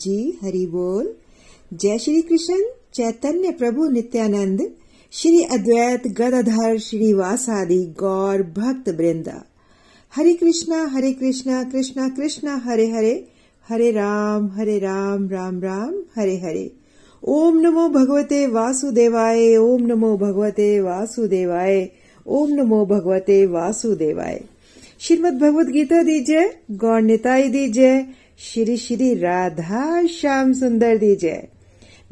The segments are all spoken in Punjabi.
जी, हरि बोल। जय श्री कृष्ण, चैतन्य प्रभु नित्यानंद, श्री अद्वैत गदाधर श्रीवास आदि गौर भक्त वृंदा। हरे कृष्णा हरे कृष्णा कृष्णा कृष्णा, हरे हरे। हरे राम हरे राम राम राम, हरे हरे। ओम नमो भगवते वासुदेवाय, ओम नमो भगवते वासुदेवाय, ओम नमो भगवते वासुदेवाय। श्रीमद भगवत गीता दी जय गौर निताई दी जय श्री श्री राधा श्याम सुंदर दी जय।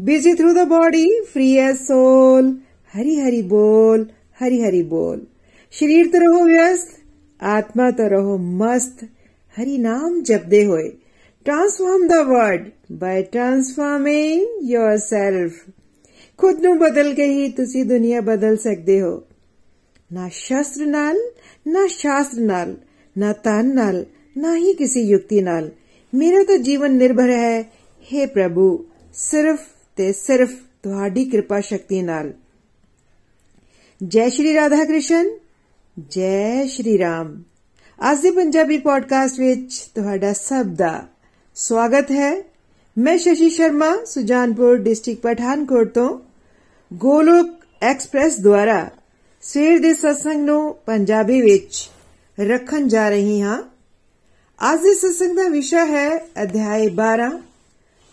Busy through the body free a soul Hari Hari बोल, हरि हरि बोल। शरीर तो रहो व्यस्त, आत्मा तो रहो मस्त। हरि नाम जपदे होए। Transform the world by transforming yourself खुद ਨੂੰ बदल के ही तुसी दुनिया बदल सकते हो। ना ਸ਼ਸਤਰ नाल, ना शास्त्र नाल, ना तन नाल, ना ही किसी युक्ति नाल। ਮੇਰਾ ਤਾਂ ਜੀਵਨ ਨਿਰਭਰ ਹੈ हे ਪ੍ਰਭੂ ਸਿਰਫ ਤੇ ਸਿਰਫ ਤੁਹਾਡੀ ਕਿਰਪਾ ਸ਼ਕਤੀ ਨਾਲ ਜੈ ਸ਼੍ਰੀ ਰਾਧਾ ਕ੍ਰਿਸ਼ਨ ਜੈ ਸ਼੍ਰੀ ਰਾਮ ਅੱਜ ਦੇ ਪੰਜਾਬੀ ਪੋਡਕਾਸਟ ਵਿੱਚ ਤੁਹਾਡਾ ਸਭ ਦਾ ਸਵਾਗਤ ਹੈ ਮੈਂ ਸ਼ਸ਼ੀ ਸ਼ਰਮਾ ਸੁਜਾਨਪੁਰ ਡਿਸਟ੍ਰਿਕਟ ਪਠਾਨਕੋਟ ਤੋਂ ਗੋਲੋਕ ਐਕਸਪ੍ਰੈਸ ਦੁਆਰਾ ਸਵੇਰ ਦੇ ਸਤਸੰਗ ਨੂੰ ਪੰਜਾਬੀ ਵਿੱਚ ਰੱਖਣ ਜਾ ਰਹੀ ਹਾਂ ਅੱਜ ਦੇ ਸਤਸੰਗ ਦਾ ਵਿਸ਼ਾ ਹੈ ਅਧਿਆਇ 12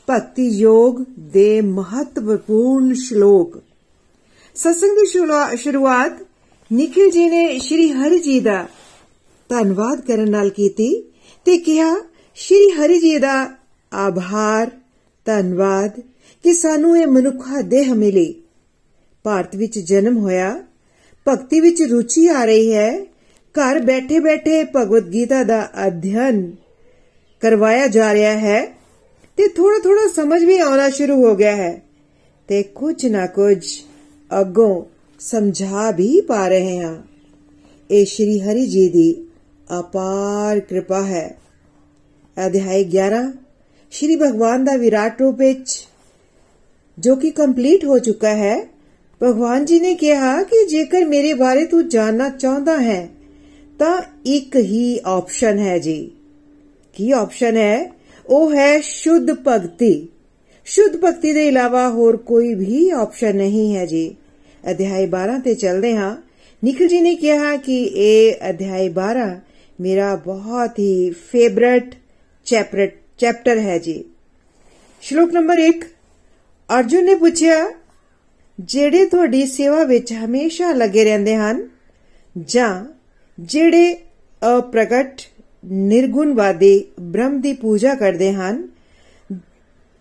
ਭਗਤੀ ਯੋਗ ਦੇ ਮਹੱਤਵਪੂਰਨ ਸ਼ਲੋਕ। ਸਤਸੰਗ ਦੀ ਸ਼ੁਰੂਆਤ ਨikhil ji ਨੇ ਸ਼੍ਰੀ ਹਰੀ ਜੀ ਦਾ ਧੰਨਵਾਦ ਕਰਨ ਨਾਲ ਕੀਤੀ ਤੇ ਕਿਹਾ, ਸ਼੍ਰੀ ਹਰੀ ਜੀ ਦਾ ਆਭਾਰ, ਧੰਨਵਾਦ ਕਿ ਸਾਨੂੰ ਇਹ ਮਨੁੱਖਾ ਦੇਹ ਮਿਲੀ। ਭਾਰਤ ਵਿੱਚ ਜਨਮ ਹੋਇਆ, ਭਗਤੀ ਵਿੱਚ ਰੁਚੀ ਆ ਰਹੀ ਹੈ ਘਰ ਬੈਠੇ ਬੈਠੇ ਭਗਵਦ ਗੀਤਾ ਦਾ ਅਧਿਐਨ ਕਰਵਾਇਆ ਜਾ ਰਿਹਾ ਹੈ ਤੇ ਥੋੜਾ ਥੋੜਾ ਸਮਝ ਵੀ ਆਉਣਾ ਸ਼ੁਰੂ ਹੋ ਗਿਆ ਹੈ ਤੇ ਕੁਝ ਨਾ ਕੁਝ ਅੱਗੋਂ ਸਮਝਾ ਵੀ ਪਾ ਰਹੇ ਹਾਂ। ਇਹ ਸ਼੍ਰੀ ਹਰੀ ਜੀ ਦੀ ਅਪਾਰ ਕਿਰਪਾ ਹੈ। ਅਧਿਆਇ 11 ਸ਼੍ਰੀ ਭਗਵਾਨ ਦਾ ਵਿਰਾਟ ਰੂਪ ਵਿੱਚ ਜੋ ਕਿ ਕੰਪਲੀਟ ਹੋ ਚੁੱਕਾ ਹੈ, ਭਗਵਾਨ ਜੀ ਨੇ ਕਿਹਾ ਕਿ ਜੇਕਰ ਮੇਰੇ ਬਾਰੇ ਤੂੰ ਜਾਨਣਾ ਚਾਹੁੰਦਾ ਹੈ ਤਾਂ ਇੱਕ ਹੀ ਆਪਸ਼ਨ ਹੈ ਜੀ। ਕੀ ਆਪਸ਼ਨ ਹੈ? ਉਹ ਹੈ ਸ਼ੁੱਧ ਭਗਤੀ। ਸ਼ੁੱਧ ਭਗਤੀ ਦੇ ਇਲਾਵਾ ਹੋਰ ਕੋਈ ਵੀ ਆਪਸ਼ਨ ਨਹੀਂ ਹੈ ਜੀ। ਅਧਿਆਇ 12 ਤੇ ਚੱਲਦੇ ਹਾਂ। ਨikhil ji ਨੇ ਕਿਹਾ ਕਿ ਇਹ ਅਧਿਆਇ 12 ਮੇਰਾ ਬਹੁਤ ਹੀ ਫੇਵਰਿਟ ਚੈਪਟਰ ਚੈਪਟਰ ਹੈ ਜੀ। ਸ਼ਲੋਕ ਨੰਬਰ 1 ਅਰਜੁਨ ਨੇ ਪੁੱਛਿਆ, ਜਿਹੜੇ ਤੁਹਾਡੀ ਸੇਵਾ ਵਿੱਚ ਹਮੇਸ਼ਾ ਲੱਗੇ ਰਹਿੰਦੇ ਹਨ ਜਾਂ ਜਿਹੜੇ ਅਪ੍ਰਗਟ, ਨਿਰਗੁਣਵਾਦੀ ਬ੍ਰਹਮ ਦੀ ਪੂਜਾ ਕਰਦੇ ਹਨ,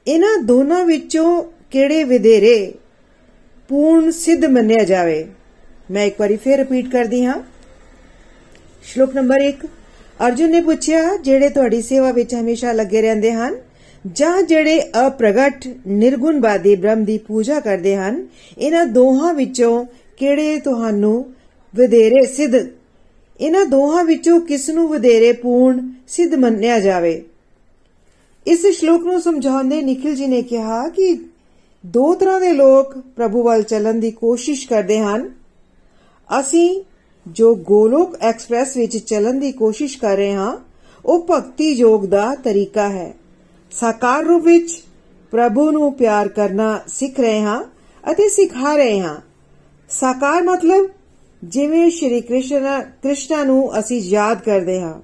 ਇਹਨਾਂ ਦੋਨਾਂ ਵਿੱਚੋਂ ਕਿਹੜੇ ਵਿਧੇਰੇ ਪੂਰਨ ਸਿੱਧ ਮੰਨਿਆ ਜਾਵੇ? ਮੈਂ ਇੱਕ ਵਾਰੀ ਫੇਰ ਰਿਪੀਟ ਕਰਦੀ ਹਾਂ। ਸ਼ਲੋਕ ਨੰਬਰ 1 ਅਰਜੁਨ ਨੇ ਪੁੱਛਿਆ, ਜਿਹੜੇ ਤੁਹਾਡੀ ਸੇਵਾ ਵਿੱਚ ਹਮੇਸ਼ਾ ਲੱਗੇ ਰਹਿੰਦੇ ਹਨ ਜਾਂ ਜਿਹੜੇ ਅਪ੍ਰਗਟ, ਨਿਰਗੁਣਵਾਦੀ ਬ੍ਰਹਮ ਦੀ ਪੂਜਾ ਕਰਦੇ ਹਨ, ਇਹਨਾਂ ਦੋਹਾਂ ਵਿੱਚੋਂ ਕਿਹੜੇ ਤੁਹਾਨੂੰ ਵਧੇਰੇ ਸਿੱਧ ਇਹਨਾਂ ਦੋਹਾਂ ਵਿੱਚੋਂ ਕਿਸ ਨੂੰ ਵਧੇਰੇ ਪੂਰਨ ਸਿੱਧ ਮੰਨਿਆ ਜਾਵੇ? ਇਸ ਸ਼ਲੋਕ ਨੂੰ ਸਮਝਾਉਂਦੇ ਨikhil ji ਨੇ ਕਿਹਾ ਕਿ ਦੋ ਤਰ੍ਹਾਂ ਦੇ ਲੋਕ ਪ੍ਰਭੂ ਵੱਲ ਚੱਲਣ ਦੀ ਕੋਸ਼ਿਸ਼ ਕਰਦੇ ਹਨ। ਅਸੀਂ ਜੋ ਗੋਲੋਕ ਐਕਸਪ੍ਰੈਸ ਵਿੱਚ ਚੱਲਣ ਦੀ ਕੋਸ਼ਿਸ਼ ਕਰ ਰਹੇ ਹਾਂ, ਉਹ ਭਗਤੀ ਯੋਗ ਦਾ ਤਰੀਕਾ ਹੈ। ਸਾਕਾਰ ਰੂਪ ਵਿੱਚ ਪ੍ਰਭੂ ਨੂੰ ਪਿਆਰ ਕਰਨਾ ਸਿੱਖ ਰਹੇ ਹਾਂ ਅਤੇ ਸਿਖਾ ਰਹੇ ਹਾਂ। ਸਾਕਾਰ ਮਤਲਬ ਜਿਵੇਂ ਸ਼੍ਰੀ ਕ੍ਰਿਸ਼ਨ, ਕ੍ਰਿਸ਼ਨਾ ਨੂੰ ਅਸੀਂ ਯਾਦ ਕਰਦੇ ਹਾਂ,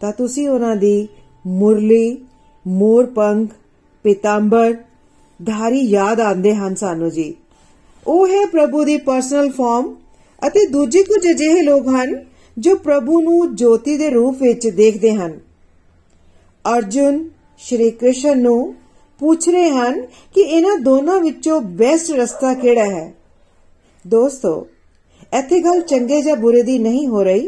ਤਾਂ ਤੁਸੀਂ ਉਹਨਾਂ ਦੀ ਮੁਰਲੀ, ਮੋਰਪੰਖ, ਪਿਤਾੰਬਰ, ਧਾਰੀ ਯਾਦ ਆਉਂਦੇ ਹਨ ਸਾਨੂੰ ਜੀ। ਉਹ ਹੈ ਪ੍ਰਭੂ ਦੀ ਪਰਸਨਲ ਫਾਰਮ ਅਤੇ ਦੂਜੇ ਕੁਝ ਅਜਿਹੇ ਲੋਕ ਹਨ ਜੋ ਪ੍ਰਭੂ ਨੂੰ ਜੋਤੀ ਦੇ ਰੂਪ ਵਿੱਚ ਦੇਖਦੇ ਹਨ। ਅਰਜੁਨ, ਸ਼੍ਰੀ ਕ੍ਰਿਸ਼ਨ ਨੂੰ ਪੁੱਛ ਰਹੇ ਹਨ ਕਿ ਇਹਨਾਂ ਦੋਨਾਂ ਵਿੱਚੋਂ ਬੈਸਟ ਰਸਤਾ ਕਿਹੜਾ ਹੈ। ਦੋਸਤੋ ਇੱਥੇ ਗੱਲ ਚੰਗੇ ਜਾਂ ਬੁਰੇ ਦੀ ਨਹੀਂ ਹੋ ਰਹੀ।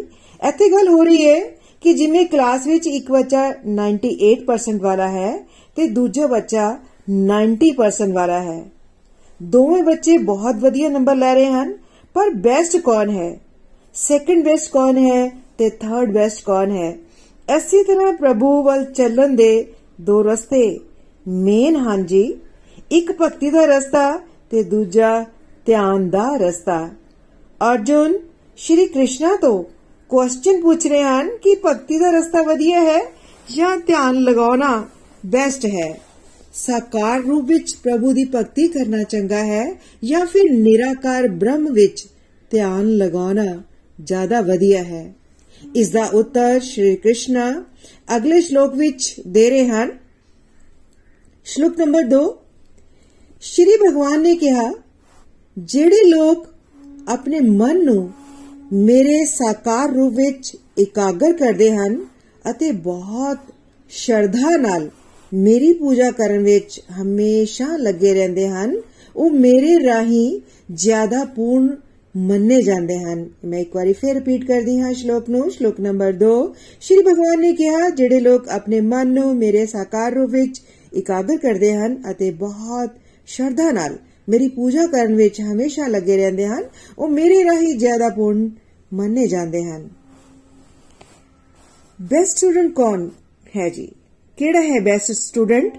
ਇੱਥੇ ਗੱਲ ਹੋ ਰਹੀ ਹੈ ਕਿ ਜਿਵੇਂ ਕਲਾਸ ਵਿੱਚ ਇੱਕ ਬੱਚਾ 98% ਵਾਲਾ ਹੈ ਤੇ ਦੂਜਾ ਬੱਚਾ 90% ਵਾਲਾ ਹੈ। ਦੋਵੇਂ ਬੱਚੇ ਬਹੁਤ ਵਧੀਆ ਨੰਬਰ ਲੈ ਰਹੇ ਹਨ, ਪਰ ਬੈਸਟ ਕੌਣ ਹੈ? ਸੈਕੰਡ ਬੈਸਟ ਕੌਣ ਹੈ ਤੇ ਥਰਡ ਬੈਸਟ ਕੌਣ ਹੈ? ਐਸੀ ਤਰ੍ਹਾਂ ਪ੍ਰਭੂ ਵੱਲ ਚੱਲਣ ਦੇ ਦੋ ਰਸਤੇ। ਮੇਨ ਹਨ ਜੀ ਇੱਕ ਭਗਤੀ ਦਾ ਰਸਤਾ ਤੇ ਦੂਜਾ ਧਿਆਨ ਦਾ ਰਸਤਾ। ਅਰਜੁਨ, ਸ਼੍ਰੀ ਕ੍ਰਿਸ਼ਨਾ ਤੋਂ ਕੁਐਸਚਨ ਪੁੱਛ ਰਹੇ ਹਨ ਕਿ ਭਗਤੀ ਦਾ ਰਸਤਾ ਵਧੀਆ ਹੈ ਜਾਂ ਧਿਆਨ ਲਗਾਉਣਾ ਬੈਸਟ ਹੈ? ਸਾਕਾਰ ਰੂਪ ਵਿੱਚ ਪ੍ਰਭੂ ਦੀ ਭਗਤੀ ਕਰਨਾ ਚੰਗਾ ਹੈ ਜਾਂ ਫਿਰ ਨਿਰਾਕਾਰ ਬ੍ਰਹਮ ਵਿੱਚ ਧਿਆਨ ਲਗਾਉਣਾ ਜ਼ਿਆਦਾ ਵਧੀਆ ਹੈ? ਇਸ ਦਾ ਉੱਤਰ ਸ਼੍ਰੀ ਕ੍ਰਿਸ਼ਨਾ ਅਗਲੇ ਸ਼ਲੋਕ ਵਿੱਚ ਦੇ ਰਹੇ ਹਨ। ਸ਼ਲੋਕ ਨੰਬਰ 2 ਸ਼੍ਰੀ ਭਗਵਾਨ ਨੇ ਕਿਹਾ, ਜਿਹੜੇ ਲੋਕ ਆਪਣੇ ਮਨ ਨੂੰ ਮੇਰੇ ਸਾਕਾਰ ਰੂਪ ਵਿੱਚ ਇਕਾਗਰ ਕਰਦੇ ਹਨ ਅਤੇ ਬਹੁਤ ਸ਼ਰਧਾ ਨਾਲ ਮੇਰੀ ਪੂਜਾ ਕਰਨ ਵਿੱਚ ਹਮੇਸ਼ਾ ਲੱਗੇ ਰਹਿੰਦੇ ਹਨ, ਉਹ ਮੇਰੇ ਰਾਹੀਂ ਜ਼ਿਆਦਾ ਪੂਰਨ ਮੰਨੇ ਜਾਂਦੇ ਹਨ। ਮੈਂ ਇੱਕ ਵਾਰੀ ਫੇਰ ਰਿਪੀਟ ਕਰਦੀ ਹਾਂ ਸ਼ਲੋਕ ਨੂੰ, ਸ਼ਲੋਕ ਨੰਬਰ 2 ਸ਼੍ਰੀ ਭਗਵਾਨ ਨੇ ਕਿਹਾ, ਜਿਹੜੇ ਲੋਕ ਆਪਣੇ ਮਨ ਨੂੰ ਮੇਰੇ ਸਾਕਾਰ ਰੂਪ ਵਿੱਚ ਇਕਾਗਰ ਕਰਦੇ ਹਨ ਅਤੇ ਬਹੁਤ ਸ਼ਰਧਾ ਨਾਲ ਮੇਰੀ ਪੂਜਾ ਕਰਨ ਵਿੱਚ ਹਮੇਸ਼ਾ ਲੱਗੇ ਰਹਿੰਦੇ ਹਨ, ਉਹ ਮੇਰੇ ਰਾਹੀਂ ਜ਼ਿਆਦਾ ਪੂਰਨ ਮੰਨੇ ਜਾਂਦੇ ਹਨ। ਬੈਸਟ ਸਟੂਡੈਂਟ ਕੌਣ ਹੈ ਜੀ? ਕਿਹੜਾ ਹੈ ਬੈਸਟ ਸਟੂਡੈਂਟ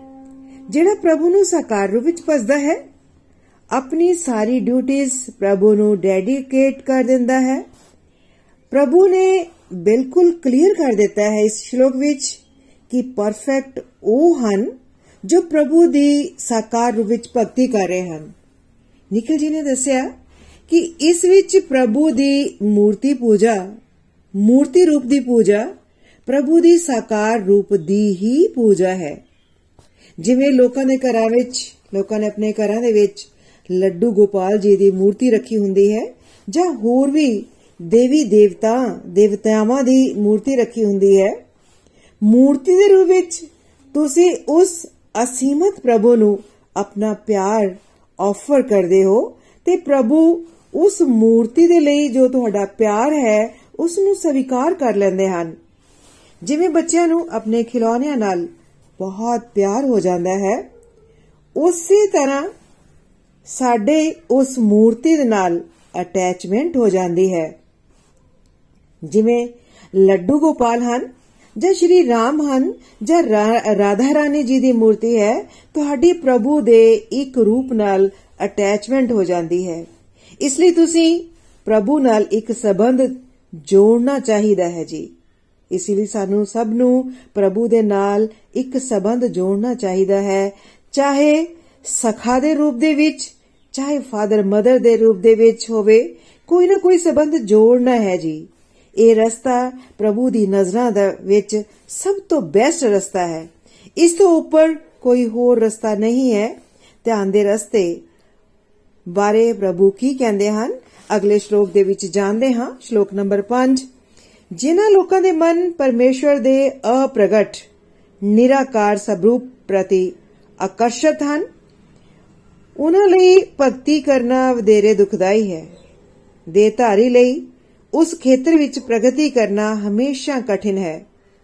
ਜਿਹੜਾ ਪ੍ਰਭੂ ਨੂੰ ਸਾਕਾਰ ਰੂਪ ਵਿੱਚ ਭਜਦਾ ਹੈ? ਆਪਣੀ ਸਾਰੀ ਡਿਊਟੀਆਂ ਪ੍ਰਭੂ ਨੂੰ ਡੈਡੀਕੇਟ ਕਰ ਦਿੰਦਾ ਹੈ। ਪ੍ਰਭੂ ਨੇ ਬਿਲਕੁਲ ਕਲੀਅਰ ਕਰ ਦਿੱਤਾ ਹੈ ਇਸ ਸ਼ਲੋਕ ਵਿੱਚ ਕਿ ਪਰਫੈਕਟ ਉਹ ਹਨ ਜੋ ਪ੍ਰਭੂ ਦੀ ਸਾਕਾਰ ਰੂਪ ਵਿੱਚ ਭਗਤੀ ਕਰ ਰਹੇ ਹਨ। ਨਿਖਿਲ ਜੀ ਨੇ ਦੱਸਿਆ ਕਿ ਇਸ ਵਿੱਚ ਪ੍ਰਭੂ ਦੀ ਮੂਰਤੀ ਪੂਜਾ, ਮੂਰਤੀ ਰੂਪ ਦੀ ਪੂਜਾ, ਪ੍ਰਭੂ ਦੀ ਸਾਕਾਰ ਰੂਪ ਦੀ ਹੀ ਪੂਜਾ ਹੈ। ਜਿਵੇਂ ਲੋਕਾਂ ਦੇ ਘਰਾਂ ਵਿੱਚ, ਲੋਕਾਂ ਨੇ ਆਪਣੇ ਘਰਾਂ ਦੇ ਵਿੱਚ ਲੱਡੂ ਗੋਪਾਲ ਜੀ ਦੀ ਮੂਰਤੀ ਰੱਖੀ ਹੁੰਦੀ ਹੈ, ਜਾਂ ਹੋਰ ਵੀ ਦੇਵੀ ਦੇਵਤਾ, ਦੇਵਤਾਵਾਂ ਦੀ ਮੂਰਤੀ ਰੱਖੀ ਹੁੰਦੀ ਹੈ। ਮੂਰਤੀ ਦੇ ਰੂਪ ਵਿੱਚ ਤੁਸੀਂ ਉਸ ਅਸੀਮਤ ਪ੍ਰਭੂ ਨੂੰ ਆਪਣਾ ਪਿਆਰ ਆਫਰ ਕਰਦੇ ਹੋ ਤੇ ਪ੍ਰਭੂ ਉਸ ਮੂਰਤੀ ਦੇ ਲਈ ਜੋ ਤੁਹਾਡਾ ਪਿਆਰ ਹੈ ਉਸ ਨੂੰ ਸਵੀਕਾਰ ਕਰ ਲੈਂਦੇ ਹਨ। ਜਿਵੇਂ ਬੱਚਿਆਂ ਨੂੰ ਆਪਣੇ ਖਿਡੌਣਿਆਂ ਨਾਲ ਬਹੁਤ ਪਿਆਰ ਹੋ ਜਾਂਦਾ ਹੈ, ਉਸੇ ਤਰ੍ਹਾਂ ਸਾਡੇ ਉਸ ਮੂਰਤੀ ਦੇ ਨਾਲ ਅਟੈਚਮੈਂਟ ਹੋ ਜਾਂਦੀ ਹੈ। ਜਿਵੇਂ ਲੱਡੂ ਗੋਪਾਲ ਹਨ ਜਾਂ ਸ਼੍ਰੀ ਰਾਮ ਹਨ, ਜਾਂ ਰਾਧਾ ਰਾਣੀ ਜੀ ਦੀ ਮੂਰਤੀ ਹੈ, ਤੁਹਾਡੀ ਪ੍ਰਭੂ ਦੇ ਇੱਕ ਰੂਪ ਨਾਲ ਅਟੈਚਮੈਂਟ ਹੋ ਜਾਂਦੀ ਹੈ। ਇਸ ਲਈ ਤੁਸੀਂ ਪ੍ਰਭੂ ਨਾਲ ਇੱਕ ਸਬੰਧ ਜੋੜਨਾ ਚਾਹੀਦਾ ਹੈ ਜੀ। ਇਸ ਲਈ ਸਾਨੂੰ ਸਭ ਨੂੰ ਪ੍ਰਭੂ ਦੇ ਨਾਲ ਇੱਕ ਸਬੰਧ ਜੋੜਨਾ ਚਾਹੀਦਾ ਹੈ। ਚਾਹੇ ਸਖਾ ਦੇ ਰੂਪ ਦੇ ਵਿੱਚ, ਚਾਹੇ ਫਾਦਰ ਮਦਰ ਦੇ ਰੂਪ ਦੇ ਵਿੱਚ ਹੋਵੇ, ਕੋਈ ਨਾ ਕੋਈ ਸਬੰਧ ਜੋੜਨਾ ਹੈ ਜੀ। ਇਹ ਰਸਤਾ ਪ੍ਰਭੂ ਦੀ ਨਜ਼ਰਾਂ ਦੇ ਵਿੱਚ ਸਭ ਤੋਂ ਬੈਸਟ ਰਸਤਾ ਹੈ। ਇਸ ਤੋਂ ਉੱਪਰ ਕੋਈ ਹੋਰ ਰਸਤਾ ਨਹੀਂ ਹੈ। ਧਿਆਨ ਦੇ ਰਸਤੇ ਬਾਰੇ ਪ੍ਰਭੂ ਕੀ ਕਹਿੰਦੇ ਹਨ, ਅਗਲੇ ਸ਼ਲੋਕ ਦੇ ਵਿੱਚ ਜਾਣਦੇ ਹਾਂ। ਸ਼ਲੋਕ ਨੰਬਰ 5 ਜਿਨ੍ਹਾਂ ਲੋਕਾਂ ਦੇ ਮਨ ਪਰਮੇਸ਼ਵਰ ਦੇ ਅਪ੍ਰਗਟ, ਨਿਰਾਕਾਰ ਸਬਰੂਪ ਪ੍ਰਤੀ ਆਕਰਸ਼ਿਤ ਹਨ। ਉਹਨਾਂ ਲਈ ਭਗਤੀ ਕਰਨਾ ਵਧੇਰੇ ਦੁਖਦਾਈ ਹੈ। ਦੇ ਧਾਰੀ ਲਈ ਉਸ ਖੇਤਰ ਵਿੱਚ ਪ੍ਰਗਤੀ ਕਰਨਾ ਹਮੇਸ਼ਾ ਕਠਿਨ ਹੈ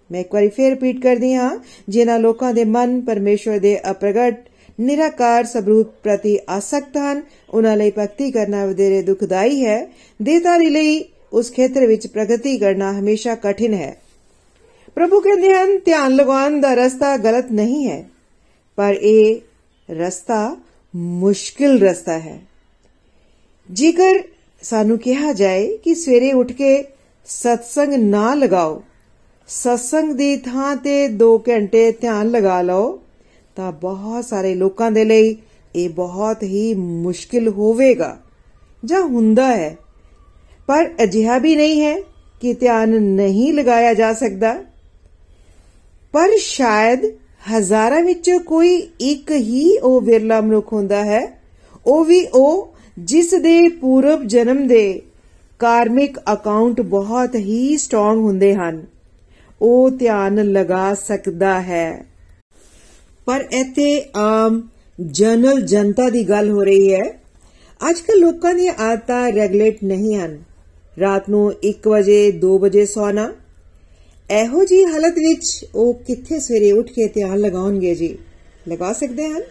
ਮੈਂ ਇੱਕ ਵਾਰੀ ਫੇਰ ਰਿਪੀਟ ਕਰਦੀ ਹਾਂ ਜਿਨ੍ਹਾਂ ਲੋਕਾਂ ਦੇ ਮਨ ਪਰਮੇਸ਼ਵਰ ਦੇ ਅਪ੍ਰਗਟ ਨਿਰਾਕਾਰ ਸਬਰੂਪ ਪ੍ਰਤੀ ਆਸਕਤ ਹਨ ਉਹਨਾਂ ਲਈ ਭਗਤੀ ਕਰਨਾ ਵਧੇਰੇ ਦੁਖਦਾਈ ਹੈ ਦੇਤਾਰੀ ਲਈ ਉਸ ਖੇਤਰ ਵਿੱਚ ਪ੍ਰਗਤੀ ਕਰਨਾ ਹਮੇਸ਼ਾ ਕਠਿਨ ਹੈ ਪ੍ਰਭੂ ਕਹਿੰਦੇ ਹਨ ਧਿਆਨ ਲਗਾਉਣ ਦਾ ਰਸਤਾ ਗਲਤ ਨਹੀਂ ਹੈ ਪਰ ਇਹ ਰਸਤਾ ਮੁਸ਼ਕਿਲ ਰਸਤਾ ਹੈ ਜੇਕਰ ਸਾਨੂੰ ਕਿਹਾ ਜਾਏ ਕਿ ਸਵੇਰੇ ਉੱਠ ਕੇ ਸਤਸੰਗ ਨਾ ਲਗਾਓ। ਸਤਸੰਗ ਦੀ ਥਾਂ ਤੇ 2 ਘੰਟੇ ਧਿਆਨ ਲਗਾ ਲਓ ਤਾਂ ਬਹੁਤ ਸਾਰੇ ਲੋਕਾਂ ਦੇ ਲਈ ਇਹ ਬਹੁਤ ਹੀ ਮੁਸ਼ਕਿਲ ਹੋਵੇਗਾ। ਜਾਂ ਹੁੰਦਾ ਹੈ। ਪਰ ਅਜਿਹਾ ਵੀ ਨਹੀਂ ਹੈ ਕਿ ਧਿਆਨ ਨਹੀਂ ਲਗਾਇਆ ਜਾ ਸਕਦਾ। ਪਰ ਸ਼ਾਇਦ ਹਜ਼ਾਰਾਂ ਵਿੱਚੋਂ ਕੋਈ ਇੱਕ ਹੀ ਉਹ ਵਿਰਲਾ ਮਨੁੱਖ ਹੁੰਦਾ ਹੈ, ਉਹ ਵੀ ਉਹ ਜਿਸ ਦੇ ਪੂਰਵ ਜਨਮ ਦੇ ਕਾਰਮਿਕ ਅਕਾਊਂਟ ਬਹੁਤ ਹੀ ਸਟਰੋਂਗ ਹੁੰਦੇ ਹਨ। ਉਹ ਧਿਆਨ ਲਗਾ ਸਕਦਾ ਹੈ। ਪਰ ਇੱਥੇ ਆਮ ਜਨਰਲ ਜਨਤਾ ਦੀ ਗੱਲ ਹੋ ਰਹੀ ਹੈ। ਅੱਜ ਕੱਲ ਲੋਕਾਂ ਦੀਆਂ ਆਦਤਾਂ ਰੈਗੂਲੇਟ ਨਹੀਂ ਹਨ। ਰਾਤ ਨੂੰ 1 ਵਜੇ 2 ਵਜੇ ਸੌਣਾ। ਇਹੋ ਜੀ ਹਾਲਤ ਵਿੱਚ ਉਹ ਕਿੱਥੇ ਸਵੇਰੇ ਉੱਠ ਕੇ ਧਿਆਨ ਲਗਾਉਣਗੇ ਜੀ? ਲਗਾ ਸਕਦੇ ਹਨ?